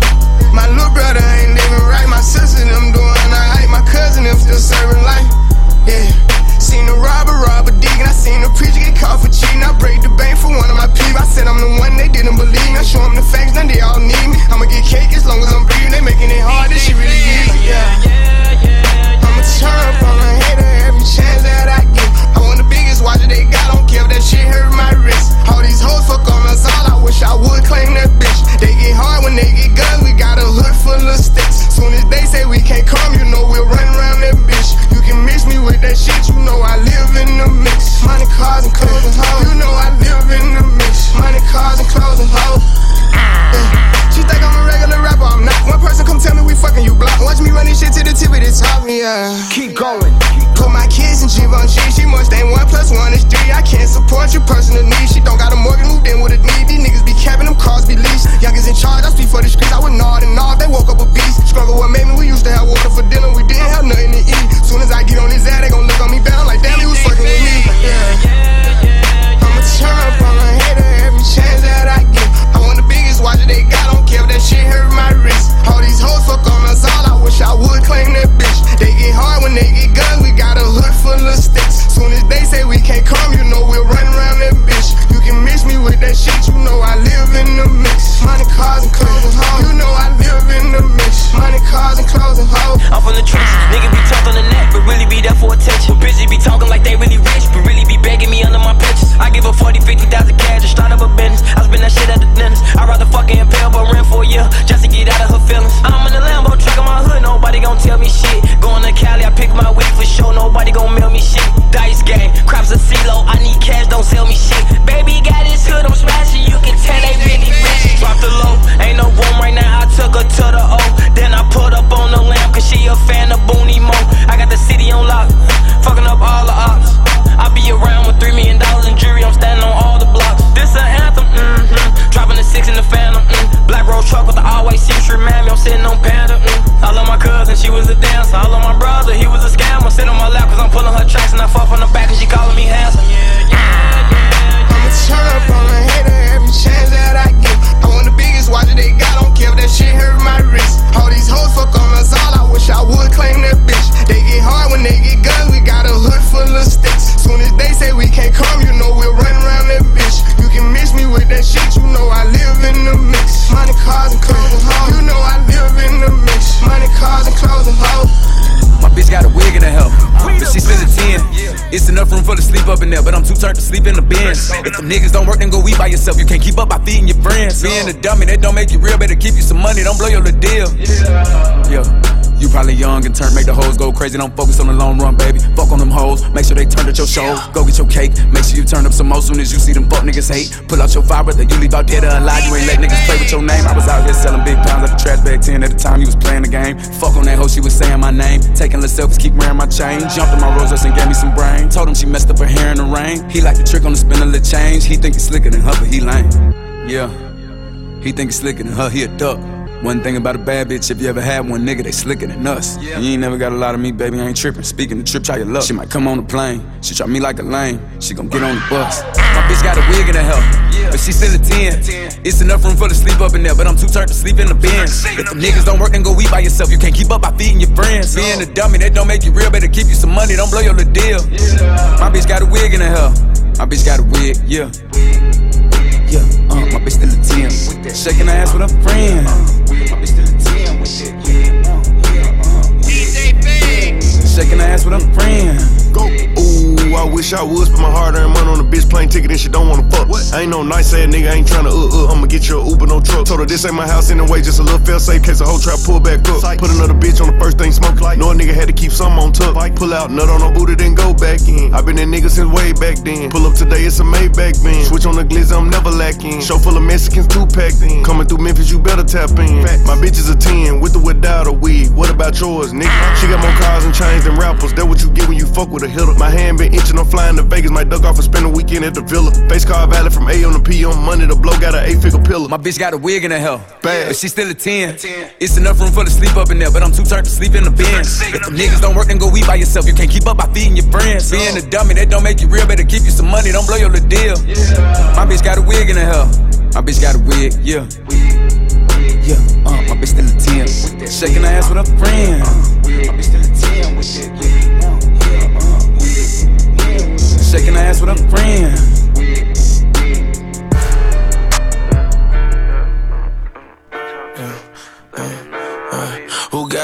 C: My little brother ain't living right. My sister them doing alright. My cousin them still serving life. Yeah. Seen a robber rob a and I seen a preacher get caught for cheating. I break the bank for one of my peeps. I said I'm the one they didn't believe me. I show them the facts, now they all need me. I'ma get cake as long as I'm breathing. They making it hard, this shit really easy. Yeah.
K: Sleep in the bins. If them niggas don't work, then go eat by yourself. You can't keep up by feeding your friends. Being a dummy, that don't make you real. Better keep you some money, don't blow your little deal. Yeah. You probably young and turn, make the hoes go crazy. Don't focus on the long run, baby. Fuck on them hoes, make sure they turn at your shows. Go get your cake, make sure you turn up some more soon as you see them fuck niggas hate. Pull out your fire, whether you leave out dead or alive. You ain't let niggas play with your name. I was out here selling big pounds at the trash bag 10 at the time you was playing the game. Fuck on that hoe, she was saying my name. Taking little selfies, keep wearing my chain. Jumped in my roses and gave me some brain. Told him she messed up her hair in the rain. He like the trick on the spin of the change. He think he's slicker than her, but he lame. Yeah. He think he's slicker than her, he a duck. One thing about a bad bitch, if you ever had one nigga, they slicker than us. And you ain't never got a lot of me, baby, I ain't tripping. Speaking the trip, try your luck. She might come on the plane, she try me like a lame. She gon' get on the bus. My bitch got a wig in her hair, but she still a 10. It's enough room for to sleep up in there, but I'm too tired to sleep in the bins. If the niggas don't work, then go eat by yourself. You can't keep up by feeding your friends. Being a dummy, that don't make you real. Better keep you some money, don't blow your little deal. My bitch got a wig in her hair. My bitch got a wig, yeah. Yeah, uh, my bitch still a 10. Shaking her ass with her friend. Uh, my bitch still a 10 with it, uh, uh, Shaking her ass with her friend.
S: Go. Ooh, I wish I would but my hard earned money on a bitch plane ticket and she don't wanna fuck. What? I ain't no nice ass nigga, I ain't tryna uh uh. I'ma get you a Uber, no truck. Told her this ain't my house anyway, just a little fail safe case a whole trap pull back up. Put another bitch on the first thing smoke. Know a nigga had to keep some on tuck. Pull out, nut on no booty, then go back in. I been that nigga since way back then. Pull up today, it's a Maybach bin. Switch on the glizzy, I'm never lacking. Show full of Mexicans, two packed in. Coming through Memphis, you better tap in. My bitch is a 10, with or without a wig. What about yours, nigga? She got more cars and chains than rappers. That what you get when you fuck with a hitter. My hand been itching, I'm flying to Vegas. Might duck off and spend a weekend at the villa. Face car valid from A on the P on money. The blow got an eight figure pillar.
K: My bitch got a wig in her hair, bad, but she still a 10. 10. It's enough room for to sleep up in there, but I'm too turned to sleep in the bins. If the niggas don't work, then go eat by yourself. You can't keep up by feeding your friends. Being a dummy, that don't make you real. Better keep you some money, don't blow your little deal. My bitch got a wig in her hair. My bitch got a wig, yeah. Yeah, uh, my bitch still a 10. Shaking her ass with her friend. My bitch still a 10 with it. Shaking ass with a friend.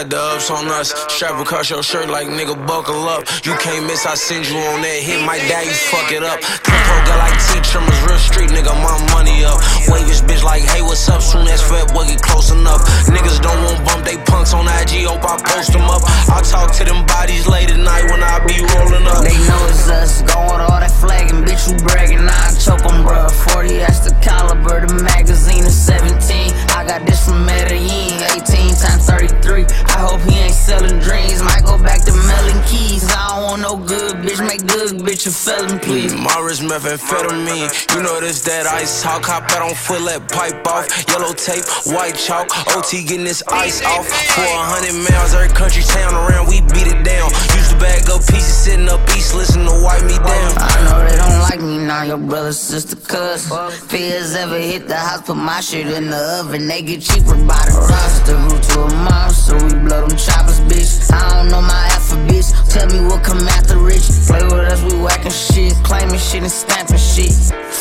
A: Got ups on us? Strap across your shirt like nigga buckle up. You can't miss, I send you on that hit. My dad, you fuck it up. Capo got like T trimmers, real street nigga, my money up. Wave this bitch like, hey, what's up? Soon as fat boy get close enough. Niggas don't want bump, they punks on IG. Hope I post them up. I talk to them bodies late at night when I be rolling up.
E: They know it's us, going all that flagging, bitch, you bragging, I choke 'em, bruh. 40, that's the caliber, the magazine is 17. I got this from Medellin, 18 times 33. I hope he ain't selling dreams, might go back to melon keys. I don't want no good bitch, make good bitch a felon, please.
A: Mm, Morris methamphetamine. You know this that ice talk. Hop out on foot, let pipe off. Yellow tape, white chalk. OT getting this ice off. For a hundred miles, every country town around, we beat it down. Used to bag up pieces sitting up east, listen to wipe me down.
E: I know they don't like me now, your brother, sister, cuz. Fears ever hit the house, put my shit in the oven. They get cheaper by the roster. Root to a monster, we blow them choppers, bitch. I don't know my alphabets. Tell me what come after rich. Play with us, we whacking shit. Claiming shit and stamping shit.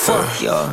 E: Fuck y'all.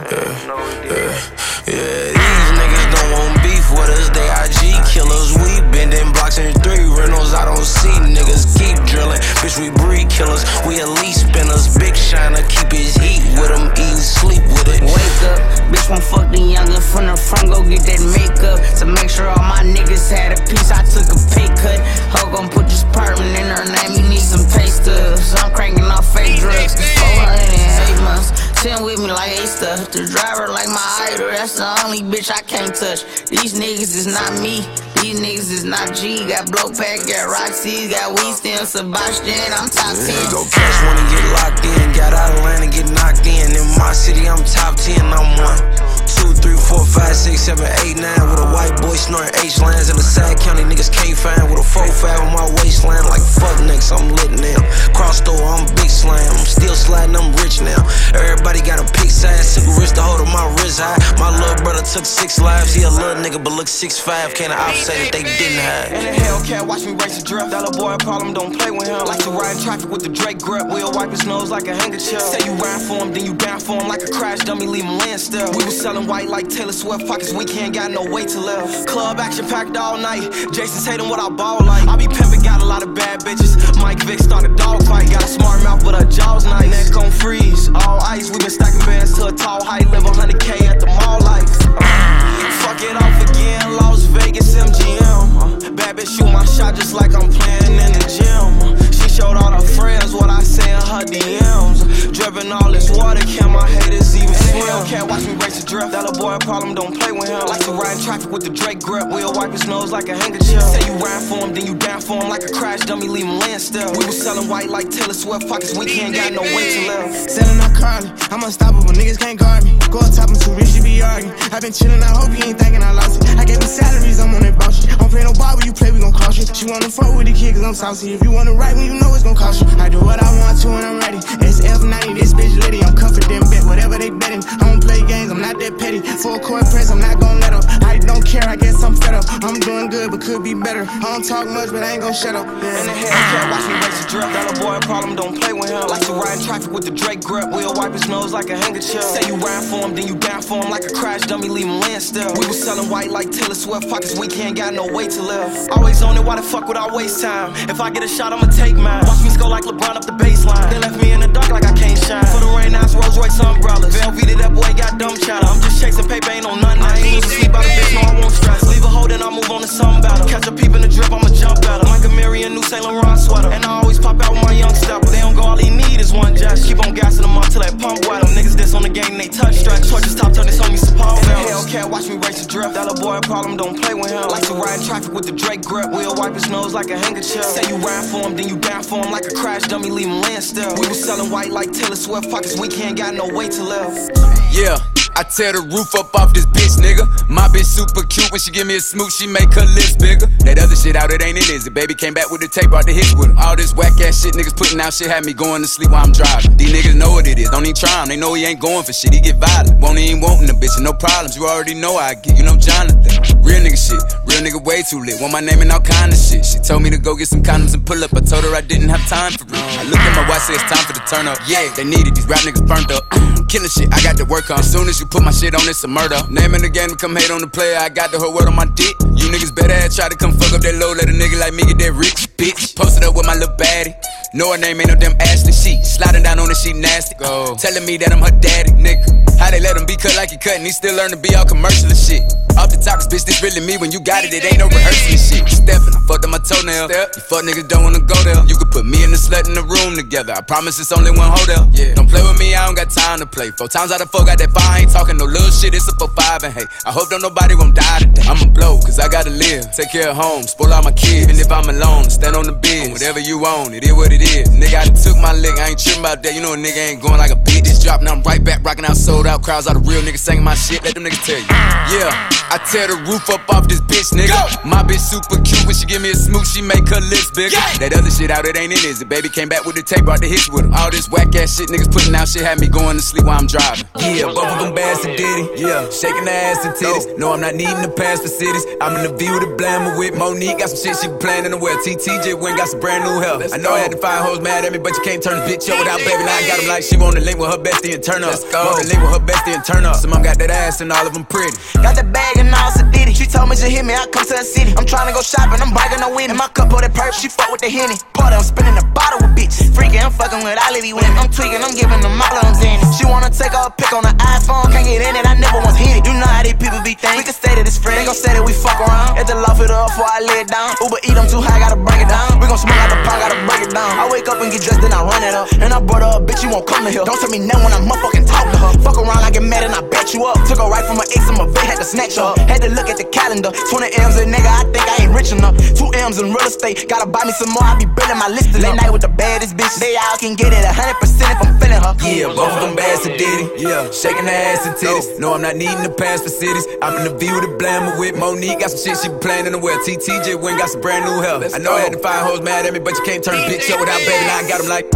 A: Yeah, these niggas don't want beef with us. They IG killers. We bending blocks in three rentals. I don't see niggas keep drilling. Bitch, we breed killers. We elite spinners. Big shiner, keep his heat with him. Eating, sleep with it.
E: Wake up, bitch, won't fuck the youngin' from the front, go get that makeup. To make sure all my niggas had a piece, I took a pay cut. Ho gon' put this permanent in her name, you need some pay stubs. I'm cranking off fake drugs, 408 months. Sitting with me like A stuff. The driver like my idol, that's the only bitch I can't touch. These niggas is not me. These niggas is not G. Got blow pack, got Roxy, got weed stem, Sebastian. I'm top 10.
A: Go catch wanna get locked in. Got out of line and get knocked in. In my city, I'm top 10. I'm one, two, three, four, five, six, seven, eight, nine. With a white boy snoring H lines in the side county. Niggas can't find with a 4 5 on my waistline. Like fuck niggas, I'm lit now. Cross door, I'm big slam. I'm still sliding, I'm rich now. Everybody got a pick size. Wrist to hold on my wrist high. My little brother took six lives. He a little nigga, but look six five. Can't the ops say that they didn't.
B: In the Hellcat, watch me race a drift. Little boy problem, don't play with him. Like to ride in traffic with the Drake grip. We'll wipe his nose like a handkerchief. Say you ride for him, then you down for him like a crash dummy, leave him land still. We was selling white like Taylor Swift pockets, we can't got no way to live. Club action packed all night. Jayson Tatum, what I ball like. I be pimping, got a lot of bad bitches. Mike Vick start a dog fight. Got a smart mouth, but her jaw's nice. Neck gon' freeze. All ice, we been stacking bands to a tall height. Live 100k at the mall like. Uh, fuck it off again, Las Vegas MGM. Uh, bad bitch shoot my shot just like I'm playing in the gym. Uh, showed all her friends what I say in her DMs. Dripping all this water, can my haters even swim? Hellcat, watch me race a drift. That little boy problem, don't play with him. Like to ride in traffic with the Drake grip. We'll wipe his nose like a handkerchief. Say you ride for him, then you down for him like a crash dummy, leave him land still. We was selling white like Taylor Swift pockets, we can't got no way to live.
C: Selling up Carly, I'm unstoppable, but niggas can't guard me. Go up top, I'm too rich to be arguing. I been chillin', I hope you ain't thinking I lost it. I gave me salaries, I'm on that boss shit. Don't play no ball when you play, we gon' cost you. She wanna fuck with the kid, cause I'm saucy. If you wanna write when you know it's gon' cost you. I do what I want to when I'm ready. SF90, this bitch litty, I'm confident, bet whatever they betting. I don't play games, I'm not that petty. Full court press, I'm not gon' let up. I don't care, I guess I'm fed up. I'm doing good, but could be better. I don't talk much, but I ain't gon' shut up.
A: In the head, Hellcat, watch me race the drip. Got a boy problem, don't play with him. Like to ride in traffic with the Drake grip. We'll wipe his nose like a handkerchief. Say you ride for him, then you down for him like a crash dummy, leave him land still. We was selling white like Taylor Swift, pockets we can't got no way to live. Always on it, why the fuck would I waste time? If I get a shot, I'ma take mine. Watch me score like LeBron up the baseline. They left me in the dark like I can't shine. For the rain, it's Rolls Royce umbrellas. Velveeta, that boy got dumb chatter. I'm just chasing paper, ain't on nothing. I ain't lose sleep by the bitch, no, I won't stress. Leave a hold and I move on to something better. Catch a peep in the drip, I'ma jump better. Mike Mary, a new Saint Laurent sweater. And I always pop out with my young stepper. They don't go, all he need is one just. Keep on gassing them up till that pump wet them. Niggas this on the game, they touch stretch. Torches top, turn this on me, support Hellcat, watch me race That little boy problem, don't play with him. Like to ride in traffic with the Drake grip. We'll wipe his nose like a handkerchief. Say you ride for him, then you down for him like a crash dummy, leave him land still. We was selling white like Taylor Swift, pockets we can't got no way to live.
K: Yeah. I tear the roof up off this bitch, nigga. My bitch super cute when she give me a smooch, she make her lips bigger. That other shit out, it ain't it, is it? Baby came back with the tape, brought the hits with him. All this whack ass shit niggas putting out shit had me going to sleep while I'm driving. These niggas know what it is, don't even try him. They know he ain't going for shit, he get violent. Won't even wantin' the bitch, and no problems. You already know I get, you know Jonathan. Real nigga shit, real nigga way too lit. Want my name and all kind of shit. She told me to go get some condoms and pull up. I told her I didn't have time for it. I looked at my watch, said it's time for the turn up. Yeah, they needed these rap niggas burnt up. Killing shit, I got to work on. Soon as you put my shit on, it's a murder. Name in the game, come hate on the player. I got the whole world on my dick. You niggas better ass try to come fuck up that low. Let a nigga like me get that rich, bitch. Posted up with my little baddie. Know her name ain't no damn Ashley. She sliding down on the sheet nasty. Go. Telling me that I'm her daddy, nigga. How they let him be cut like he cut and he still learn to be all commercial and shit. Off the top, 'cause bitch, this really me. When you got it, it ain't no rehearsal and shit. Steppin', I fucked up my toenail. You fuck niggas don't wanna go there. You could put me and the slut in the room together. I promise it's only one hotel. Yeah. Don't play with me, I don't got time to play. Four times out of four, got that fire. Talking no little shit. It's a four five and hey, I hope don't nobody won't die today. I'ma blow, cause I gotta live. Take care of home, spoil all my kids. Even if I'm alone, stand on the biz. Whatever you want, it is what it is. Nigga, I took my lick, I ain't tripping about that. You know a nigga ain't going like a bitch. Just drop, now I'm right back, rocking out, sold out crowds. All the real niggas singing my shit. Let them niggas tell you. Yeah, I tear the roof up off this bitch, nigga. My bitch super cute when she give me a smooch, she make her lips bigger. That other shit out, it ain't it, is it? Baby came back with the tape, brought the hits with him. All this whack ass shit niggas putting out shit had me going to sleep while I'm driving. Yeah, both of them bad to Diddy. Yeah, shaking the ass and titties. No, I'm not needing to pass for cities. I'm in the view with the blammer with Monique. Got some shit she be playing in the. TTJ went got some brand new help. I know I had to find hoes mad at me, but you can't turn this bitch up without baby. Now I got 'em like she wanna link with her bestie and turn up. Go. Wanna link with her bestie and turn up. Some mom got that ass and all of them pretty.
J: Got the bag and all Sadiddy. She told me she hit me, I come to the city. I'm trying to go shopping, I'm biking no winning. My cup of that perp, she fuck with the henny. Party, I'm spinning the bottle with bitch. Freaking, I'm fucking with all of these women. I'm tweaking, I'm giving them all of them zenny. She wanna take her a pic on the iPhone, can't get in it, I never once hit it. You know how these people be thinking. We can say that it's friends, they gon' say that we fuck around. At the loft it up before I lay it down. Uber eat, I'm too high, gotta break it down. We gon' smoke out the pot, gotta break it down. I wake up and get dressed, then I run it up. And I brought her a bitch, you won't come to here. Don't tell me no when I'm motherfucking talk to her. Fuck around, I get mad and I bet you up. Took her right from my ex, I'm a vet, had to snatch her. up. Had to look at the calendar. 20 M's a nigga, I think I ain't rich enough. Two M's in real estate, gotta buy me some more. I be building my list. Late night with the baddest bitch. They all can get it 100% if I'm feeling her.
K: Yeah, both of them bad to Diddy. Yeah, shaking the ass and titties. Oh. No, I'm not needing to pass for cities. I'm in the view with the blammer with Monique. Got some shit she be playing in the well. TTJ went got some brand new help. I know I had to find hoes mad at me, but you can't turn a bitch up without baby. Now I got 'em like.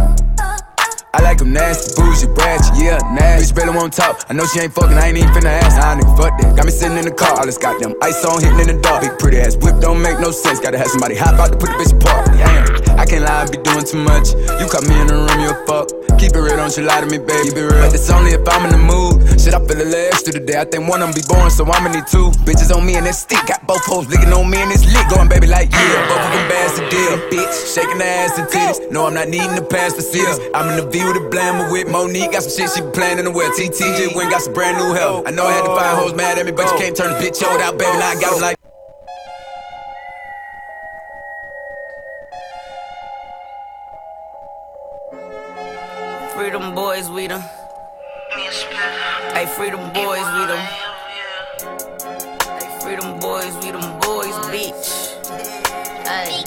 K: I like them nasty, bougie, ratchet, yeah, nasty. Bitch barely won't talk. I know she ain't fucking, I ain't even finna ask. Nah, nigga, fuck that. Got me sitting in the car, all this goddamn ice on hitting in the dark. Big pretty ass whip don't make no sense. Gotta have somebody hop out to put the bitch apart. Damn, I can't lie, I be doing too much. You caught me in the room, you a fuck. Keep it real, don't you lie to me, baby. Keep it real. But it's only if I'm in the mood. Shit, I feel a little extra today. I think one of them be born, so I'ma need two. Bitches on me and that stick. Got both hoes licking on me and this lick. Going, baby, like, yeah. Both of them bass to deal. Bitch, shaking the ass and titties. No, I'm not needing to pass for cities. I'm in the view with the blammer with Monique. Got some shit she be playing in the well. TTJ went got some brand new help. I know I had to find hoes mad at me, but you can't turn the bitch without baby. Now I got 'em like.
E: freedom boys, we them. Hey, freedom boys, we them. Hey, freedom boys, we them boys, bitch. Hey.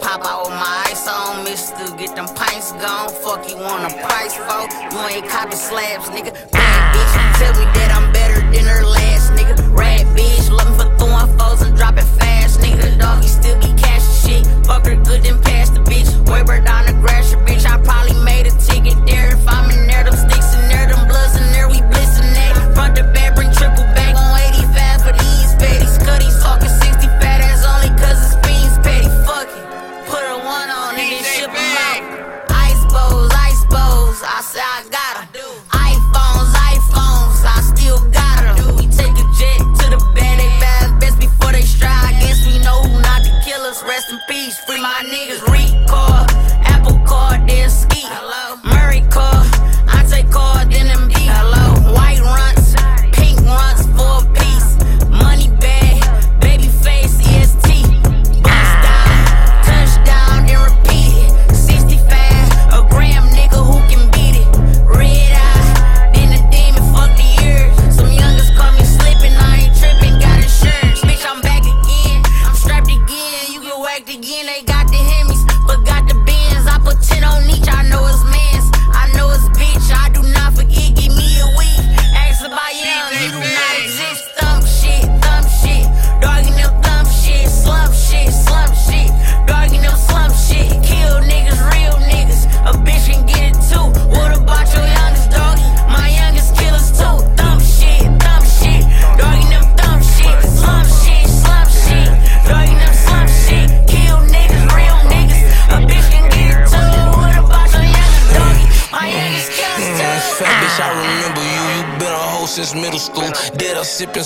E: Pop out with my ice on, mister. Get them pints gone. Fuck you on a price for. You ain't copy slabs, nigga. Bad bitch, tell me that I'm better than her last, nigga. Rat bitch, love me for throwing foes and dropping fast, nigga. Dog, you still be Fuck her good, then pass the bitch. Way bird down the grass, your bitch. I probably made a ticket there. If I'm in there, them sticks in there, them bloods in there, we blitzing that. Front to back.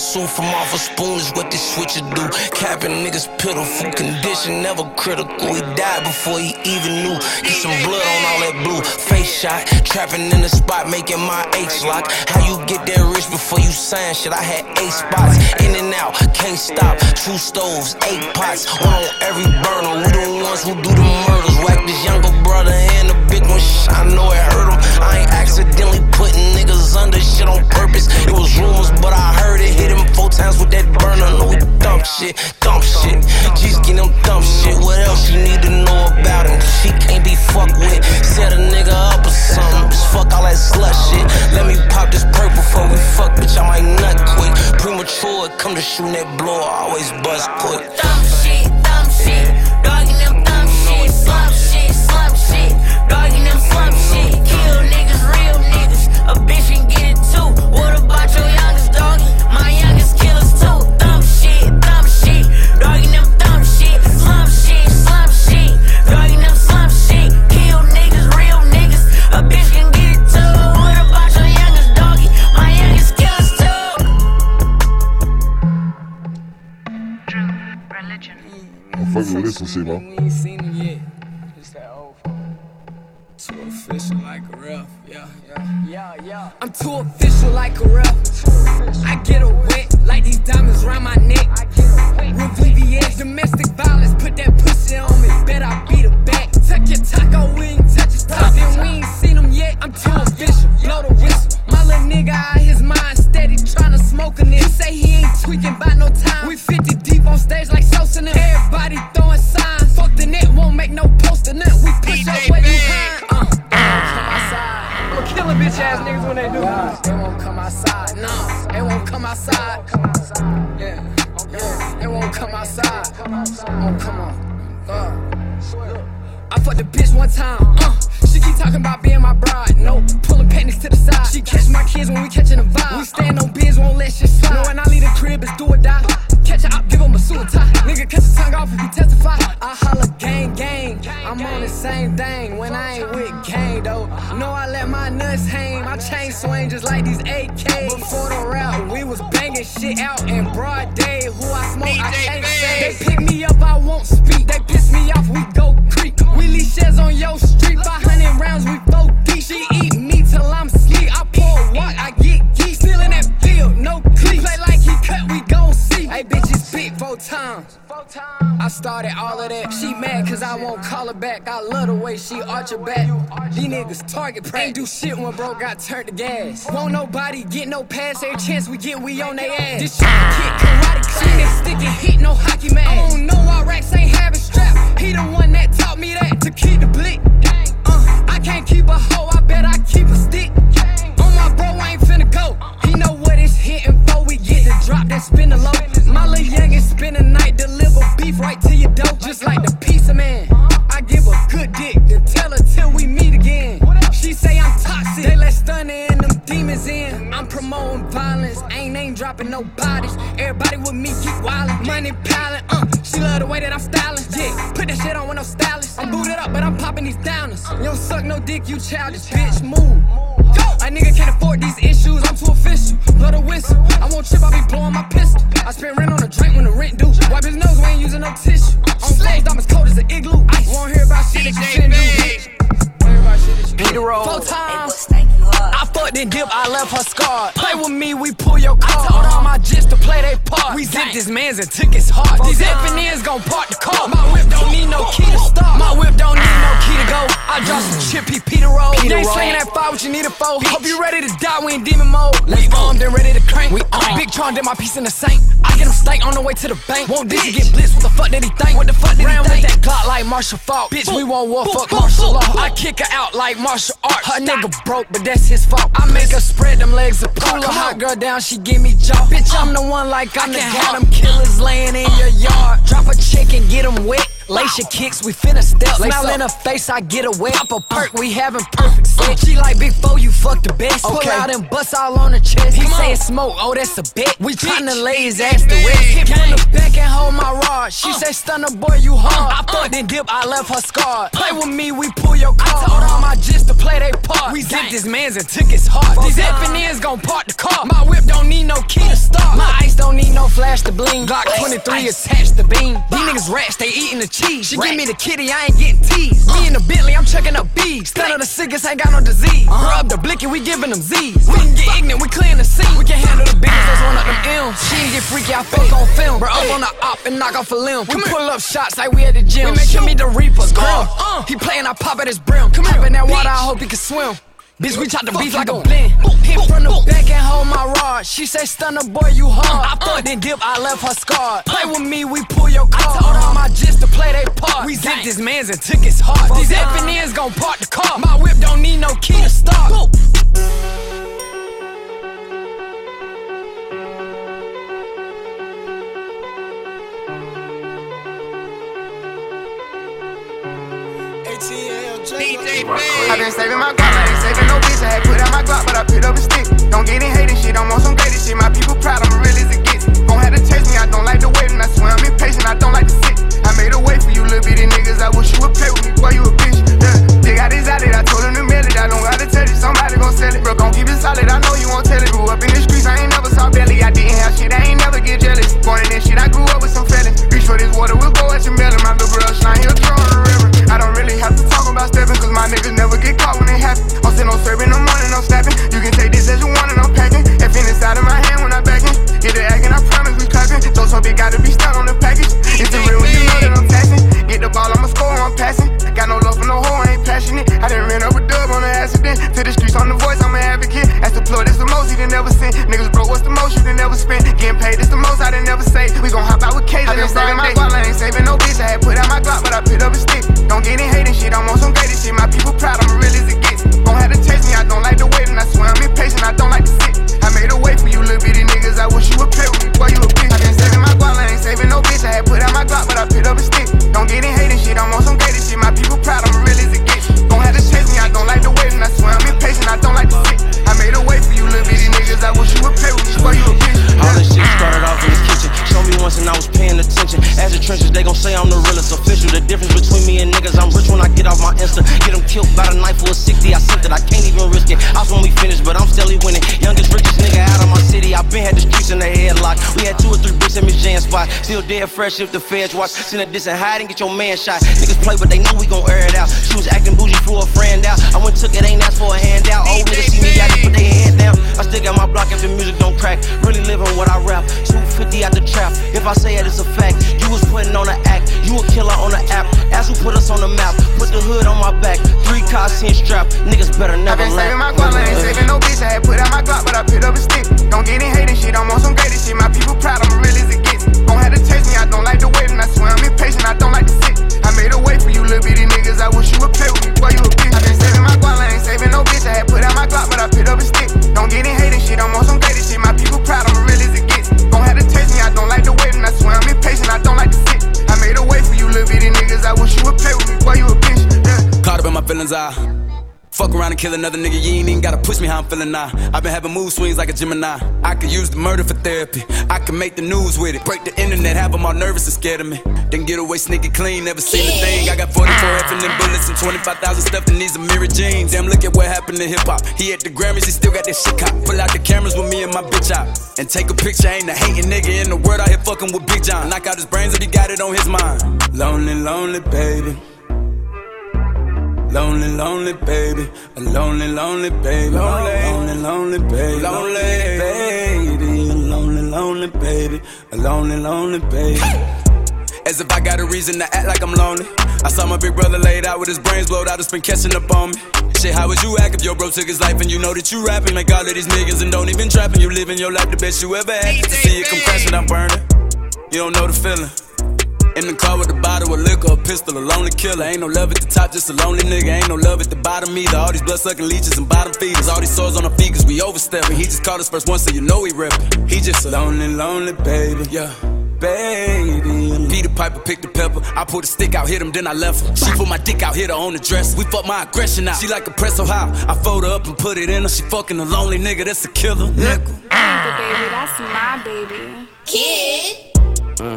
A: consumed from off a spoon is what this switcher do. Capping niggas pitiful condition, never critical. He died before he even knew. Get some blood on all that blue. Face shot, trapping in the spot, making my H lock. How you get that rich before you sign shit? I had eight spots. get we
T: on they ass. This shit Tron did my piece in the sink. I get him stank on the way to the bank. Won't Dizzy get blitzed? What the fuck did he think? What the fuck did
U: Ran
T: he
U: with
T: that clock like Marshall Faulk. Bitch, we won't war, fuck martial law. I kick her out like martial arts. Her nigga broke, but that's his fault. I make her spread them legs apart. Pull a hot girl down, she give me jaw. Bitch, I'm the one like I'm the got them killers laying in your yard. Drop a chick and get them wet. Lace your kicks, we finna step. Smile in her face, I get away. Pop a perk, we having perfect sex. She like big four, you fuck the best. Pull out and bust all on the chest. He saying smoke, oh that's a bet. We tryna lay his ass to rest. Hit from the back and hold my rod. She uh. say stunner boy, you hard. Uh, I uh. fucked and dip, I left her scarred. Play with me, we pull your car. I told all my jits to play they part. We zipped this man's and took his heart. These FNNs gon' park the car. My whip don't need no key to start. My ice don't need no flash to bling. Glock 23 attached to beam. These niggas rats, they eating the cheese. She give me the kitty, I ain't getting teased. Me in the Bentley, I'm checking up bees. Stunner the sickest, I ain't got no disease. Rub the blicky, we giving them Z's. We can get ignorant, we clean the scene. We can handle the business, let's run up them M's. She ain't get freaky, I fuck on film. Bro, up on the op and knock off a limb. We pull up shots like we at the gym. We making me the Reaper, grim. He playing, I pop at his brim. Come up in that water, I hope he can swim. Bitch, we chop the beef like a blend. Hit from the back and hold my rod. She say, stunner boy, you hard. I fucked and dip, I left her scarred. Play with me, we pull your car. I told all my jits to play they part. We zipped this man's and took his heart. These FNNs gon' park the car. My whip don't need no key to start.
C: I been saving my guap, I ain't saving no bitch. I had put out my Glock, but I put up a stick. Don't get in hating shit, I'm on some greatest shit. My people proud, I'm real as it gets. Gon' have to taste me, I don't like the waiting. I swear I'm impatient, I don't like to sit. I made a way for you, little bitty niggas. I wish you would play with me, boy, you a bitch. Yeah, they got this out it, I told them to mail it. I don't gotta tell it, somebody gon' sell it. Bro, gon' keep it solid, I know you won't tell it. Grew up in the streets, I ain't never saw belly. I didn't have shit, I ain't never get jealous. Born in that shit, I grew up with some fellas. Reach for this water, we'll go at your melon. My little brother shine, he'll throw the river. I don't really have to talk about stepping, cause my niggas never get caught when it happen. I'm still on serving the morning, I'm snapping. You can take this as you want and I'm packing. F in inside of my hand when I back in. Get the acting, I promise we clapping. Some big, gotta be stuck on the package. It's the real you know that I'm passing. Get the ball, I'ma score, I'm passing. Got no love for no hoe, I ain't passionate. I done ran up a dub on an accident. To the streets on the voice, I'm an advocate. That's the plug, that's the most you done never seen. Niggas broke, what's the most you done never spent? Getting paid, this the most I done never say. We gon' hop out with K's the saving my guap, I ain't saving no bitch. I had put out my Glock, but I put up a stick. Don't get in hating shit, I'm on some greatest shit. My people proud, I'm real as it gets. Gon' have to taste me, I don't like the waiting. I swear I'm impatient, I don't like to sit. I made a way for you, little bitty niggas. I wish you would play with me, boy, you a bitch. I been saving my guap, I ain't saving no bitch. I had put out my Glock, but I put up a stick. Don't get in hating shit, I'm on some greatest shit. My people proud, I'm real as it gets. Gon' have to me, I don't like the waiting. I swear I'm impatient, I don't like to sit. I made a way for you, little bitty niggas. I wish you would play with me, you a bitch.
A: All this shit started off in the kitchen. Show me once and I was paying attention. As the trenches, they gon' say I'm the realest official. The difference between me and niggas, I'm rich when I get off my Insta. Get them killed by the knife for a 60. I sent it, I can't even risk it. I was when we finished, but I'm steadily winning. Youngest, richest nigga out of my city. I been had the streets in the headlock. We had two or three bricks in Miss Jan spot. Still dead fresh if the feds watch. Send a diss and hide and get your man shot. Niggas play, but they know we gon' air it out. She was acting bougie, for a friend out. I went took it, ain't asked for a handout. Oh, Old niggas see me, I just put their hand down. I still got my block if the music don't crack. Really living what I rap. 250 out the trap. If I say it, it's a fact. You was putting on an act. You a killer on the app. Ask who put us on the map. Put the hood on my back. Three cars, ten strap. Niggas better never
C: I
A: never
C: been saving my guap, ain't saving no bitch. I had put out my Glock, but I put up a stick. Don't get in hating shit, I'm on some greatest shit. My people proud, I'm real as it gets. Gon' have to taste me, I don't like the waiting. I swear I'm impatient, I don't like to sit. I made a way for you, little bitty niggas. I wish you would play with me, boy, you a bitch. I been saving my guap, I ain't saving no bitch. I had put out my Glock, but I put up a stick. Don't get in hating shit, I'm on some greatest shit. My people proud, I'm real as it gets. Gon' have to taste me, I don't like the waiting. I swear I'm impatient, I don't like to sit. I made a way for you, little bitty niggas. I wish you would play with me, boy, you a bitch. Yeah.
K: Caught up in my feelings, I fuck around and kill another nigga, you ain't even gotta push me how I'm feeling now. I've been having mood swings like a Gemini. I could use the murder for therapy. I could make the news with it. Break the internet, have them all nervous and scared of me. Then get away sneaky clean, never seen a thing. I got 44 effing and them bullets and 25,000 stuffed in these Amiri jeans. Damn, look at what happened to hip hop. He at the Grammys, he still got that shit cop. Pull out the cameras with me and my bitch out. And take a picture, ain't a hating nigga in the world out here fucking with Big John. Knock out his brains if he got it on his mind. Lonely, lonely baby. Lonely, lonely baby. A lonely, lonely baby. Lonely, lonely, lonely baby. Lonely baby. A lonely, lonely baby. A lonely, lonely baby. As if I got a reason to act like I'm lonely. I saw my big brother laid out with his brains blowed out, it's been catching up on me. Shit, how would you act if your bro took his life and you know that you rapping like all of these niggas and don't even trapping? You living your life the best you ever had. To see it come crashing, I'm burning. You don't know the feeling. In the car with a bottle of liquor, a pistol, a lonely killer. Ain't no love at the top, just a lonely nigga. Ain't no love at the bottom either. All these blood sucking leeches and bottom feeders. All these sores on our feet, cause we overstepping. He just called us first one, so you know he reppin'. He just a lonely, lonely baby, yeah. Baby. Peter Piper picked the pepper. I pulled a stick out, hit him, then I left her. She put my dick out, hit her on the dress. We fuck my aggression out. She like a press so high. I fold her up and put it in her. She fucking a lonely nigga, that's a killer. Nigga.
Q: baby, that's my baby.
H: Kid. Uh,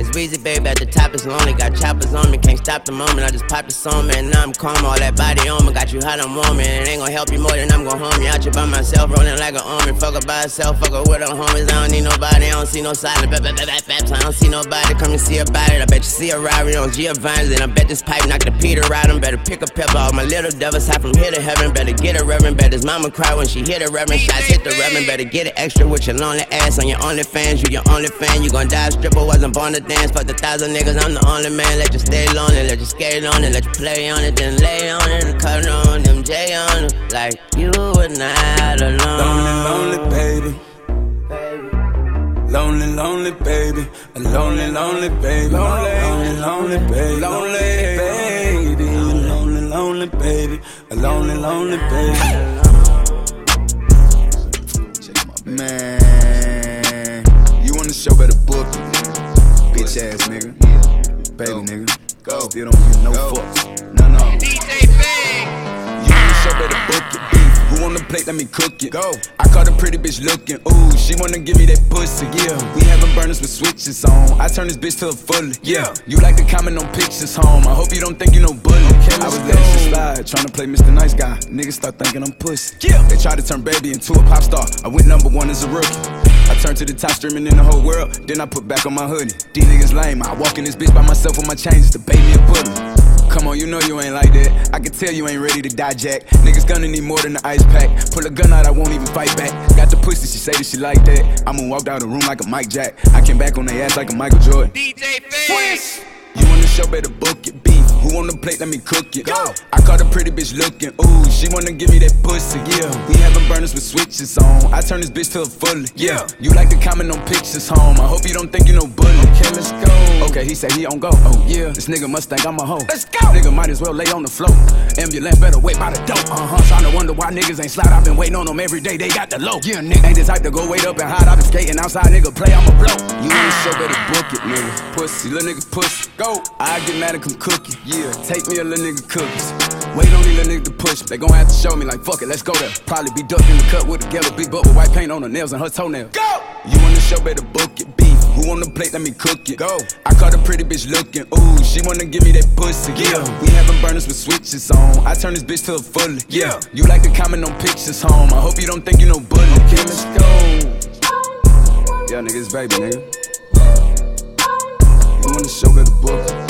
H: it's Weezy, baby, at the top is lonely. Got choppers on me, can't stop the moment. I just popped the song, man. Now I'm calm, all that body on me. Got you hot, I'm warm, and it ain't gonna help you more than I'm gonna harm you. Out you by myself, rolling like an army. Fuck her by herself, fuck her with her homies. I don't need nobody, I don't see no silence. Bap, bap, bap, bap, bap. I don't see nobody, come and see about it. I bet you see a Rari on Giovanni's, and I bet this pipe knock the Peter out. him. Better pick a pepper, all my little devils high from here to heaven. Better get a reverend, bet his mama cry when she hit a reverend. Shots hit the reverend, better get it extra with your lonely ass on your only fans. You your only fan, you gon' die a stripper, wasn't born to dance. Fuck the thousand niggas, I'm the only man. Let you stay lonely, let you skate on it, let you play on it, then lay on it and cut on them J on it. Like you were not alone.
K: Lonely, lonely baby. Lonely, lonely baby. A lonely, lonely baby. Lonely, lonely, lonely baby. Lonely baby. A lonely, lonely baby. A lonely, lonely baby.
V: Man, you on the show better book it. Bitch ass nigga. Baby nigga. Go. Still don't give no fucks. No, no.
K: DJ Big. You on the show better book it. Beef. Who on the plate? Let me cook it. Go. I caught a pretty bitch looking. Ooh, she wanna give me that pussy. Yeah. We having burners with switches on. I turn this bitch to a fully. Yeah. You like to comment on pictures home. I hope you don't think you know bully. I was letting shit slide, trying to play Mr. Nice Guy. Niggas start thinking I'm pussy. Yeah. They tried to turn baby into a pop star. I went number one as a rookie. I turned to the top streaming in the whole world. Then I put back on my hoodie. These niggas lame. I walk in this bitch by myself with my chains to pay me a bully. Come on, you know you ain't like that. I can tell you ain't ready to die, Jack. Niggas gonna need more than the ice pack. Pull a gun out, I won't even fight back. Got the pussy, she say that she like that. I'ma walk out the room like a Mike Jack. I came back on their ass like a Michael Jordan.
T: DJ Fish.
K: You on the show, better book it. Beef, who on the plate, let me cook it. Go. I caught a pretty bitch looking. Ooh, she wanna give me that pussy. Yeah, we having burners with switches on. I turn this bitch to a fully. Yeah, you like to comment on pictures home. I hope you don't think you know bully. Okay, let's go. Okay, he said he on go. Oh yeah, this nigga must think I'm a hoe. Let's go. Nigga might as well lay on the floor. Ambulance better wait by the door. Uh huh. Trying to wonder why niggas ain't slide. I've been waiting on them every day. They got the low. Yeah, nigga ain't the type to go wait up and hide. I've been skating outside. Nigga play, I'ma blow. You the show, better book it, nigga. Pussy, little nigga pussy. Go. I get mad and come cookie. Yeah, take me a little nigga cookies. Wait on these little niggas to push. They gon' have to show me like fuck it, let's go there. Probably be ducking the cut with a yellow big butt with white paint on her nails and her toenails. Go. You on the show, better book it. Beef. Who on the plate? Let me cook it. Go. I caught a pretty bitch looking. Ooh, she wanna give me that pussy. Yeah. We having burners with switches on. I turn this bitch to a fully. Yeah. You like to comment on pictures home. I hope you don't think you know bully. Okay, let's go. Yeah, nigga, it's baby, nigga. You the show, better book it.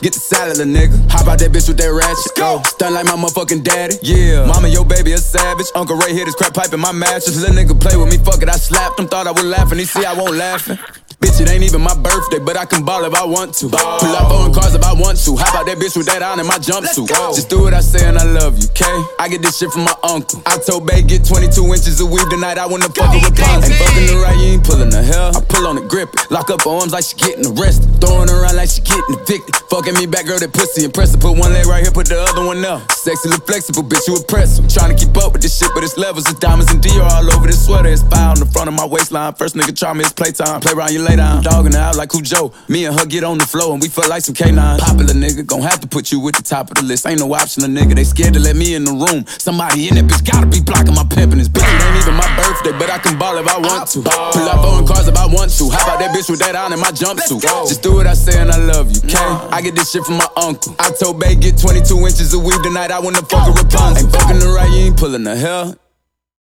K: Get the salad, little nigga. How about that bitch with that ratchet? Go. Stun like my motherfucking daddy. Yeah. Mama, your baby a savage. Uncle Ray hit his crap pipe in my mattress. Little nigga play with me, fuck it, I slapped him. Thought I was laughing. He see I won't laughing. Bitch, it ain't even my birthday, but I can ball if I want to. Pull up on cars if I want to. How about that bitch with that on in my jumpsuit? Just do what I say and I love you, okay? I get this shit from my uncle. I told Bay get 22 inches of weed tonight. I wanna fuck her Rapunzel. Ain't fucking the right, you ain't pulling the hell. I pull on it, grip it, lock up her arms like she getting arrested, throwing around like she getting evicted. Fucking me back, girl, that pussy impressive. Put one leg right here, put the other one up. Sexy, look flexible, bitch, you impressive. Trying to keep up with this shit, but it's levels. It's diamonds and Dior all over this sweater. It's fire on the front of my waistline. First nigga try me, it's playtime. Play around, you lay down. Dogging out like who Joe. Me and her get on the floor and we feel like some K9. Popular nigga, gon' have to put you at the top of the list. Ain't no option, a nigga. They scared to let me in the room. Somebody in that bitch gotta be blocking my pimpin'. This bitch, it ain't even my birthday, but I can ball if I want to. Pull up on cars if I want to. How about that bitch with that on in my jumpsuit? Just do what I say and I love you, okay? I get this shit from my uncle. I told Bay get 22 inches of weed tonight. I wanna fuck a Rapunzel. Ain't fucking the right, you ain't pulling the hell.